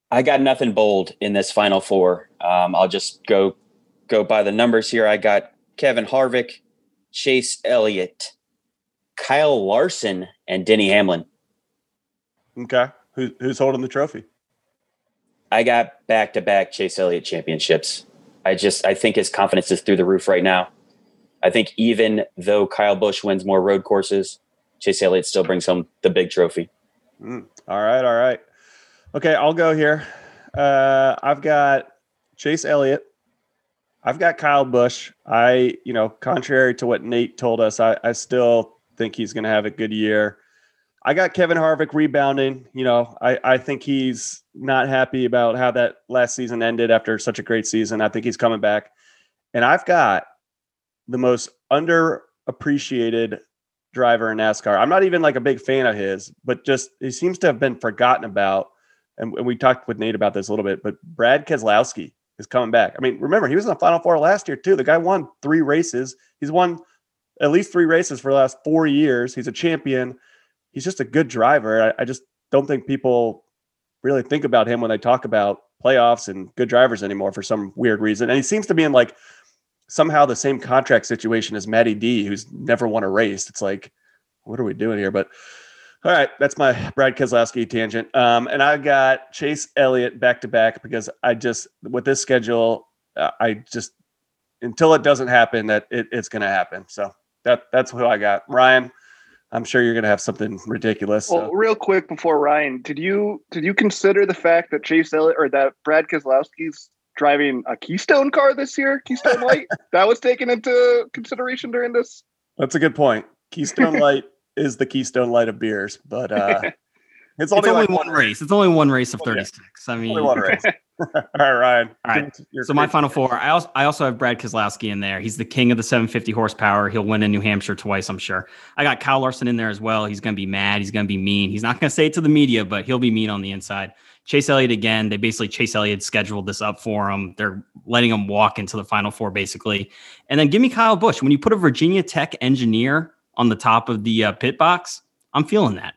Speaker 2: I got nothing bold in this final four. Um, I'll just go go by the numbers here. I got Kevin Harvick, Chase Elliott, Kyle Larson, and Denny Hamlin.
Speaker 1: Okay. Who, who's holding the trophy?
Speaker 2: I got back to back Chase Elliott championships. I just I think his confidence is through the roof right now. I think even though Kyle Busch wins more road courses, Chase Elliott still brings home the big trophy.
Speaker 1: Mm, all right, all right. Okay, I'll go here. Uh, I've got Chase Elliott. I've got Kyle Busch. I, you know, contrary to what Nate told us, I, I still think he's going to have a good year. I got Kevin Harvick rebounding. You know, I, I think he's not happy about how that last season ended after such a great season. I think he's coming back. And I've got the most underappreciated driver in NASCAR. I'm not even like a big fan of his, but just he seems to have been forgotten about. And, and we talked with Nate about this a little bit, but Brad Keselowski is coming back. I mean, remember, he was in the Final Four last year, too. The guy won three races. He's won at least three races for the last four years. He's a champion. He's just a good driver. I, I just don't think people really think about him when they talk about playoffs and good drivers anymore for some weird reason. And he seems to be in like somehow the same contract situation as Matty D, who's never won a race. It's like, what are we doing here? But all right, that's my Brad Keselowski tangent. Um, and I got Chase Elliott back to back because I just with this schedule, uh, I just until it doesn't happen, that it, it's going to happen. So that that's who I got. Ryan, I'm sure you're going to have something ridiculous.
Speaker 4: Well,
Speaker 1: So.
Speaker 4: real quick before Ryan, did you did you consider the fact that Chase Elliott or that Brad Keselowski's driving a Keystone car this year, Keystone Light? that was taken into consideration during this.
Speaker 1: That's a good point. Keystone Light is the Keystone Light of beers, but uh, it's
Speaker 3: It's
Speaker 1: only,
Speaker 3: only
Speaker 1: like
Speaker 3: one race. It's only one race of
Speaker 1: Okay.
Speaker 3: 36. I mean,
Speaker 1: Only one race. All right, Ryan.
Speaker 3: All right.
Speaker 1: Give us your
Speaker 3: So my final four. I also I also have Brad Keselowski in there. He's the king of the 750 horsepower. He'll win in New Hampshire twice, I'm sure. I got Kyle Larson in there as well. He's going to be mad. He's going to be mean. He's not going to say it to the media, but he'll be mean on the inside. Chase Elliott again. They basically Chase Elliott scheduled this up for him. They're letting him walk into the final four basically. And then give me Kyle Busch. When you put a Virginia Tech engineer on the top of the uh, pit box, I'm feeling that.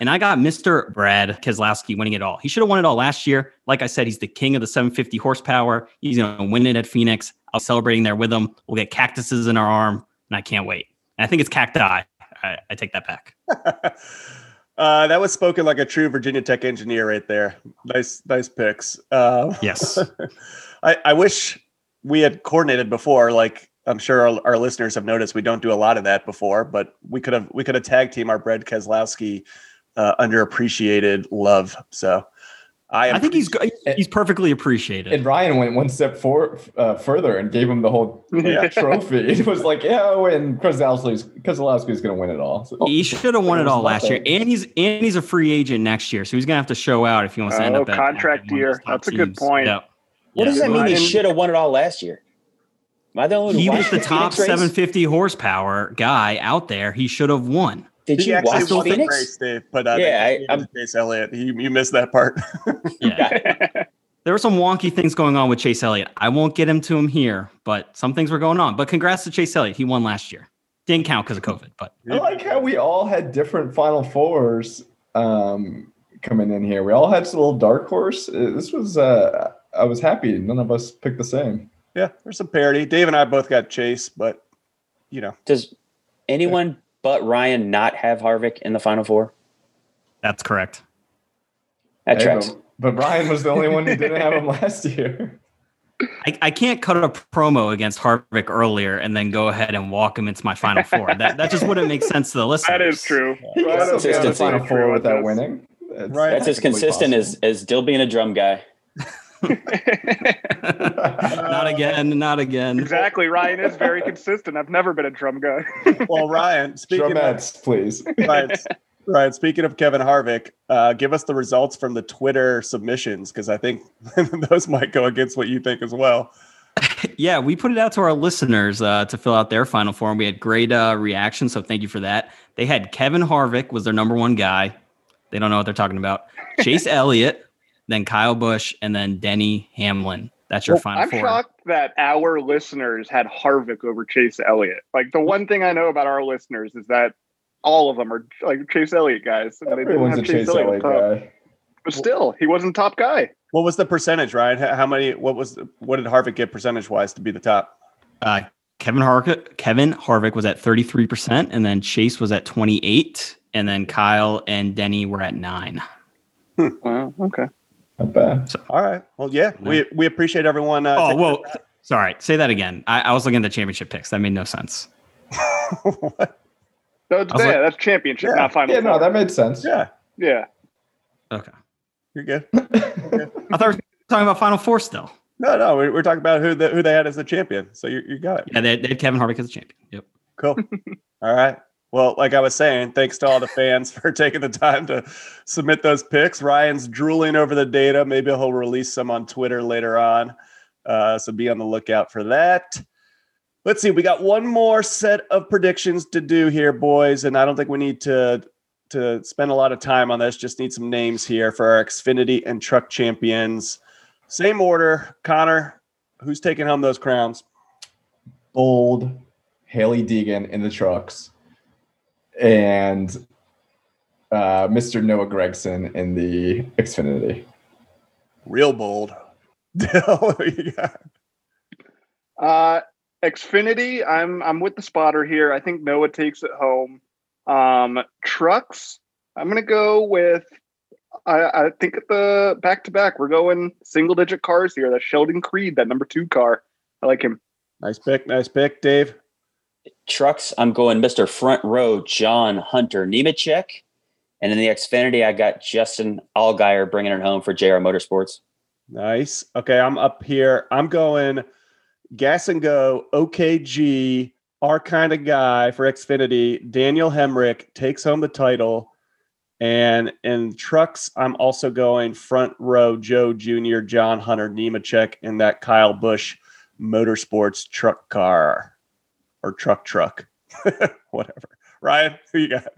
Speaker 3: And I got Mr. Brad Keselowski winning it all. He should have won it all last year. Like I said, he's the king of the 750 horsepower. He's going to win it at Phoenix. I'll be celebrating there with him. We'll get cactuses in our arm, and I can't wait. And I think it's cacti. I, I take that back.
Speaker 1: uh, that was spoken like a true Virginia Tech engineer right there. Nice, nice picks. Uh,
Speaker 3: Yes.
Speaker 1: I, I wish we had coordinated before. Like I'm sure our, our listeners have noticed, we don't do a lot of that before. But we could have we could have tag team our Brad Keselowski uh, underappreciated love. So I,
Speaker 3: I think he's go- he's perfectly appreciated.
Speaker 5: And Ryan went one step for, uh, further and gave him the whole
Speaker 1: Yeah.
Speaker 5: trophy. It was like, yeah, oh, and Keselowski's Keselowski's going to win it all. So,
Speaker 3: he should have won it all last year, and he's and he's a free agent next year, so he's gonna have to show out if he wants to end
Speaker 4: Oh,
Speaker 3: up at
Speaker 4: contract
Speaker 3: at one
Speaker 4: year.
Speaker 3: those top
Speaker 4: That's a good
Speaker 3: teams.
Speaker 4: point.
Speaker 3: Yep.
Speaker 2: What does that mean? He should have won it all last year. Am I the only
Speaker 3: He was
Speaker 2: watched
Speaker 3: the
Speaker 2: Phoenix
Speaker 3: top
Speaker 2: race?
Speaker 3: 750 horsepower guy out there. He should have won.
Speaker 2: Did
Speaker 1: he
Speaker 2: you watch
Speaker 1: the
Speaker 2: Phoenix?
Speaker 1: race, Dave. But uh,
Speaker 2: Yeah, I- I'm-
Speaker 1: Chase Elliott. You, you missed that part.
Speaker 3: Yeah. there were some wonky things going on with Chase Elliott. I won't get into him here, but some things were going on. But congrats to Chase Elliott. He won last year. Didn't count because of COVID, but
Speaker 5: I like how we all had different Final Fours um, coming in here. We all had a little dark horse. This was, uh, I was happy. None of us picked the same.
Speaker 1: Yeah, there's some parity. Dave and I both got Chase, but you know,
Speaker 2: Does anyone but Ryan not have Harvick in the final four?
Speaker 3: that's correct.
Speaker 2: That
Speaker 5: Hey,
Speaker 2: tracks.
Speaker 5: but, but Brian was the only one who didn't have him last year.
Speaker 3: I, I can't cut a promo against Harvick earlier and then go ahead and walk him into my final four. That that just wouldn't make sense to the listeners.
Speaker 4: that is true.
Speaker 5: He
Speaker 4: Right,
Speaker 5: can still
Speaker 4: okay,
Speaker 5: get to the
Speaker 2: Consistency.
Speaker 5: Final Four without winning. That's,
Speaker 1: Right.
Speaker 2: That's as
Speaker 5: technically
Speaker 2: consistent as
Speaker 5: possible.
Speaker 2: as Dill being a drum guy.
Speaker 3: not again, not again.
Speaker 4: Exactly. Ryan is very consistent. I've never been a drum guy.
Speaker 1: well, Ryan, speaking of
Speaker 5: please.
Speaker 1: Ryan, Ryan, speaking of Kevin Harvick, uh, give us the results from the Twitter submissions because I think those might go against what you think as well.
Speaker 3: Yeah, we put it out to our listeners uh, to fill out their final form. We had great uh, reaction, so thank you for that. They had Kevin Harvick was their number one guy. They don't know what they're talking about. Chase Elliott, then Kyle Busch, and then Denny Hamlin. That's your
Speaker 4: Well,
Speaker 3: final
Speaker 4: I'm
Speaker 3: four.
Speaker 4: shocked that our listeners had Harvick over Chase Elliott. Like the one thing I know about our listeners is that all of them are like Chase Elliott guys. and they didn't
Speaker 5: Everyone's a
Speaker 4: have
Speaker 5: Chase Elliott
Speaker 4: top.
Speaker 5: guy.
Speaker 4: But still, he wasn't top guy.
Speaker 1: What was the percentage, Ryan? How how many? What was? What did Harvick get percentage wise to be the top?
Speaker 3: Uh, Kevin Harvick, Kevin Harvick was at 33%, and then Chase was at 28, and then Kyle and Denny were at nine.
Speaker 4: Wow. Okay.
Speaker 5: Not bad.
Speaker 1: All right. Well, yeah, we we appreciate everyone. Uh,
Speaker 3: Oh,
Speaker 1: taking
Speaker 3: whoa. Sorry. Say that again. I, I was looking at the championship picks. That made no sense.
Speaker 1: What?
Speaker 4: No, it's,
Speaker 3: I was
Speaker 4: yeah,
Speaker 3: like-
Speaker 4: that's championship,
Speaker 1: Yeah.
Speaker 4: not final.
Speaker 5: Yeah, no, that made sense.
Speaker 1: Yeah,
Speaker 4: yeah.
Speaker 3: Okay.
Speaker 1: you're good.
Speaker 3: I thought we were talking about Final Four still.
Speaker 1: No, no, we- we're talking about who the, who they had as the champion. So you you got it.
Speaker 3: Yeah, they, they had Kevin Harvick as the champion. Yep.
Speaker 1: Cool. All right. Well, like I was saying, thanks to all the fans for taking the time to submit those picks. Ryan's drooling over the data. Maybe he'll release some on Twitter later on. Uh, so be on the lookout for that. Let's see. We got one more set of predictions to do here, boys, and I don't think we need to to spend a lot of time on this. Just need some names here for our Xfinity and Truck champions. Same order. Connor, who's taking home those crowns?
Speaker 5: Bold, Hailie Deegan in the trucks, and uh, Mr. Noah Gragson in the Xfinity.
Speaker 1: Real bold. Dill, you
Speaker 4: Uh, Xfinity, I'm I'm with the spotter here. I think Noah takes it home. Um, trucks, I'm gonna go with. I, I think at the back to back, we're going single digit cars here. That's Sheldon Creed, that number two car. I like him.
Speaker 1: Nice pick. Nice pick, Dave.
Speaker 2: Trucks, I'm going Mr. Front Row, John Hunter Nemechek. And in the Xfinity, I got Justin Allgaier bringing it home for JR Motorsports.
Speaker 1: Nice. Okay, I'm up here. I'm going gas and go, OKG, our kind of guy for Xfinity. Daniel Hemric takes home the title. And in trucks, I'm also going front row Joe Jr., John Hunter Nemechek in that Kyle Busch Motorsports truck car or truck truck, whatever. Ryan, who you got?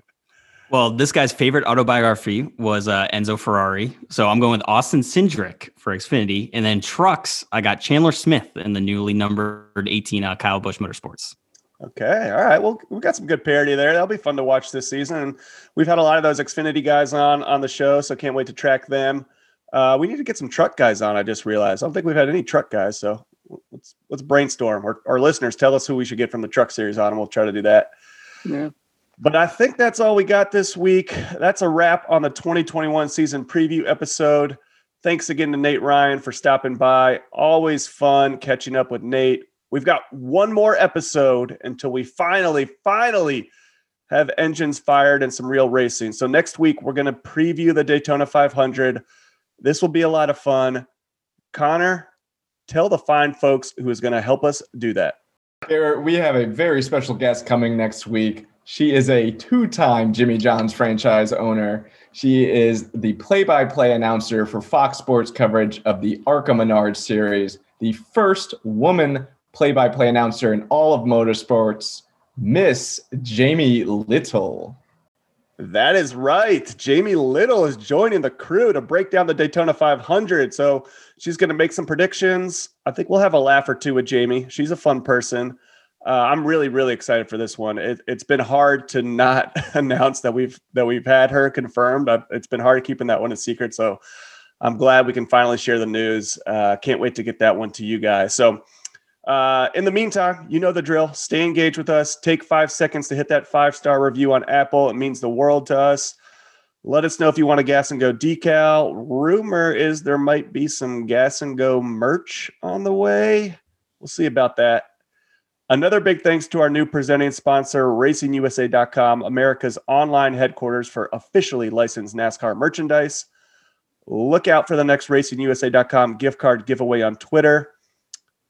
Speaker 3: Well, this guy's favorite autobiography was uh, Enzo Ferrari. So I'm going with Austin Cindric for Xfinity. And then trucks, I got Chandler Smith in the newly numbered 18 uh, Kyle Busch Motorsports.
Speaker 1: Okay. All right. Well, we got some good parity there. That'll be fun to watch this season. And we've had a lot of those Xfinity guys on on the show, so can't wait to track them. Uh, we need to get some truck guys on. I just realized. I don't think we've had any truck guys, so let's let's brainstorm. Or our listeners tell us who we should get from the Truck Series on, and we'll try to do that.
Speaker 4: Yeah.
Speaker 1: But I think that's all we got this week. That's a wrap on the 2021 season preview episode. Thanks again to Nate Ryan for stopping by. Always fun catching up with Nate. We've got one more episode until we finally, finally have engines fired and some real racing. So next week, we're going to preview the Daytona 500. This will be a lot of fun. Connor, tell the fine folks who is going to help us do that.
Speaker 5: Garrett, we have a very special guest coming next week. She is a two time Jimmy John's franchise owner. She is the play by play announcer for Fox Sports coverage of the ARCA Menard series, the first woman play by play announcer in all of motorsports, Miss Jamie Little.
Speaker 1: That is right. Jamie Little is joining the crew to break down the Daytona 500. So she's going to make some predictions. I think we'll have a laugh or two with Jamie. She's a fun person. Uh, I'm really, really excited for this one. It, has been hard to not announce that we've that we've had her confirmed. it's been hard keeping that one a secret. So I'm glad we can finally share the news. Uh, can't wait to get that one to you guys. So uh, in the meantime, you know the drill. Stay engaged with us. Take five seconds to hit that five star review on Apple. It means the world to us. Let us know if you want a gas and go decal. Rumor is there might be some gas and go merch on the way. We'll see about that. Another big thanks to our new presenting sponsor, RacingUSA.com, America's online headquarters for officially licensed NASCAR merchandise. Look out for the next RacingUSA.com gift card giveaway on Twitter.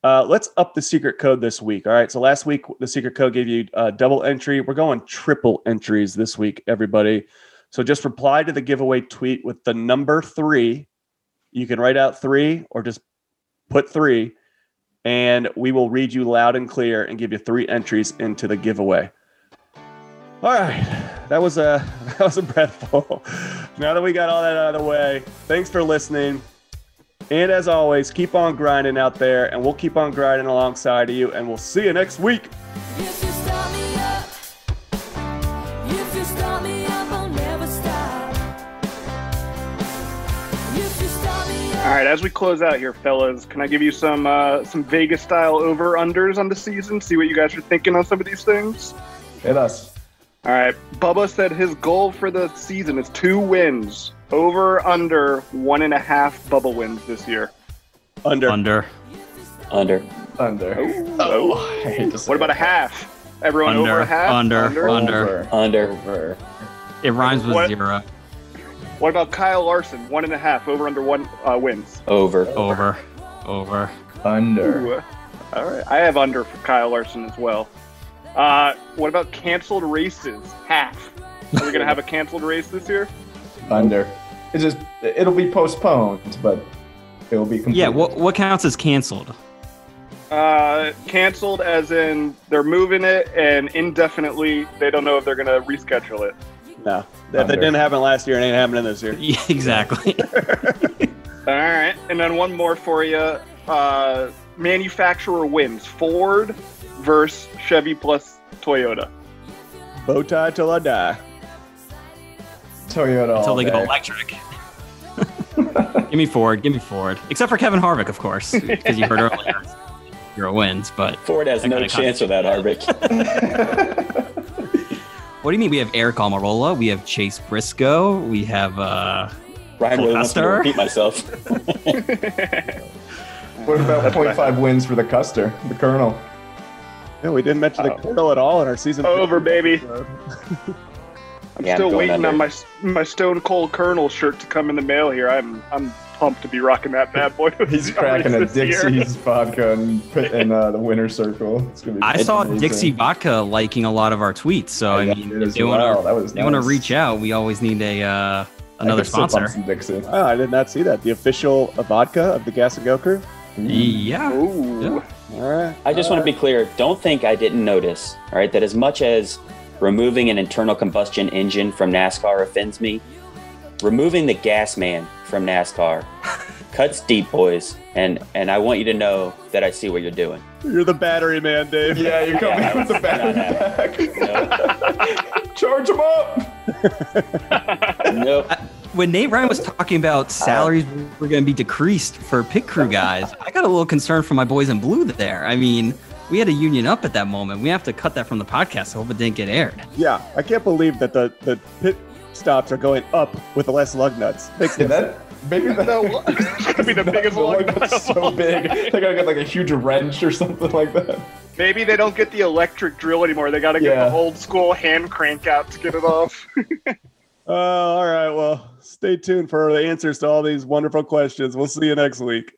Speaker 1: Uh, let's up the secret code this week. All right. So last week, the secret code gave you uh, double entry. We're going triple entries this week, everybody. So just reply to the giveaway tweet with the number three. You can write out three or just put three, and we will read you loud and clear and give you three entries into the giveaway. All right. That was a that was a breathful. now that we got all that out of the way, thanks for listening. And as always, keep on grinding out there, and we'll keep on grinding alongside of you, and we'll see you next week.
Speaker 4: All right, as we close out here, fellas, can I give you some uh, some Vegas style over unders on the season? See what you guys are thinking on some of these things.
Speaker 5: Hit us.
Speaker 4: All right, Bubba said his goal for the season is two wins. Over under one and a half Bubba wins this year.
Speaker 1: Under.
Speaker 3: Under.
Speaker 2: Under.
Speaker 5: Under.
Speaker 4: Oh, oh. what about a half? Everyone
Speaker 3: under,
Speaker 4: over a half?
Speaker 3: Under. Under.
Speaker 2: Under. Under.
Speaker 5: Over.
Speaker 3: It rhymes with
Speaker 4: What?
Speaker 3: zero.
Speaker 4: What about Kyle Larson? One and a half. Over under one uh, wins.
Speaker 2: Over.
Speaker 3: Over. Over.
Speaker 5: Under.
Speaker 4: Ooh. All right, I have under for Kyle Larson as well. Uh, what about canceled races? Half. Are we gonna have a canceled race this year?
Speaker 5: Under. It's just it'll be postponed, but it will be complete.
Speaker 3: Yeah. What what counts as canceled?
Speaker 4: Uh, canceled as in they're moving it and indefinitely they don't know if they're gonna reschedule it.
Speaker 1: No, that, that didn't happen last year. It ain't happening this year.
Speaker 3: Yeah, exactly.
Speaker 4: All right, and then one more for you. Uh, manufacturer wins: Ford versus Chevy plus Toyota.
Speaker 1: Bow tie till I die.
Speaker 5: Toyota
Speaker 3: Until
Speaker 5: all
Speaker 3: they go
Speaker 5: day.
Speaker 3: electric. give me Ford. Give me Ford. Except for Kevin Harvick, of course, because you heard earlier. Zero wins, but
Speaker 2: Ford has no chance with that Harvick.
Speaker 3: what do you mean? We have Eric Almirola, we have Chase Briscoe, we have uh
Speaker 2: Ryan really wants to
Speaker 3: Custer?
Speaker 2: repeat myself.
Speaker 5: What about 0.5 wins for the Custer, the Colonel?
Speaker 1: Yeah, we didn't mention the
Speaker 4: Oh.
Speaker 1: Colonel at all in our season.
Speaker 4: Over, baby.
Speaker 1: Episode.
Speaker 4: I'm
Speaker 2: Yeah, I'm
Speaker 4: still waiting
Speaker 2: under.
Speaker 4: on my my Stone Cold Colonel shirt to come in the mail here. I'm I'm pumped to be rocking that bad boy.
Speaker 5: He's cracking a
Speaker 4: this year.
Speaker 5: Dixie's vodka and put in uh, the winner circle. It's gonna be
Speaker 3: I saw
Speaker 5: amazing.
Speaker 3: Dixie Vodka liking a lot of our tweets, so I,
Speaker 5: I
Speaker 3: mean
Speaker 5: did
Speaker 3: if
Speaker 5: as
Speaker 3: they
Speaker 5: well.
Speaker 3: want to want to
Speaker 5: nice.
Speaker 3: reach out, we always need a uh another
Speaker 5: could sip
Speaker 3: sponsor.
Speaker 5: Dixie.
Speaker 1: Oh, I did not see that. The official vodka of the Gas and Go crew.
Speaker 3: Yeah.
Speaker 4: Ooh.
Speaker 1: All right.
Speaker 2: I just want to be clear. Don't think I didn't notice. All right, that as much as removing an internal combustion engine from NASCAR offends me, removing the gas man from NASCAR cuts deep, boys. And and I want you to know that I see what you're doing.
Speaker 1: You're the battery man, Dave.
Speaker 5: Yeah, you're coming
Speaker 2: Yeah,
Speaker 5: with the battery
Speaker 2: not
Speaker 5: pack. Charge him up.
Speaker 2: Nope.
Speaker 3: when Nate Ryan was talking about uh, salaries were going to be decreased for pit crew guys, I got a little concerned for my boys in blue there. I mean, we had a union up at that moment. We have to cut that from the podcast. I hope it didn't get aired.
Speaker 1: Yeah, I can't believe that the the pit stops are going up with less lug nuts. Makes
Speaker 5: Yeah,
Speaker 1: no
Speaker 5: that maybe that
Speaker 4: No, it's be the biggest
Speaker 5: the
Speaker 4: lug
Speaker 5: lug nut's so big. They gotta get like a huge wrench or something like that.
Speaker 4: Maybe they don't get the electric drill anymore. They got to get
Speaker 5: Yeah.
Speaker 4: the old school hand crank out to get it off.
Speaker 1: Uh, all right. Well, stay tuned for the answers to all these wonderful questions. We'll see you next week.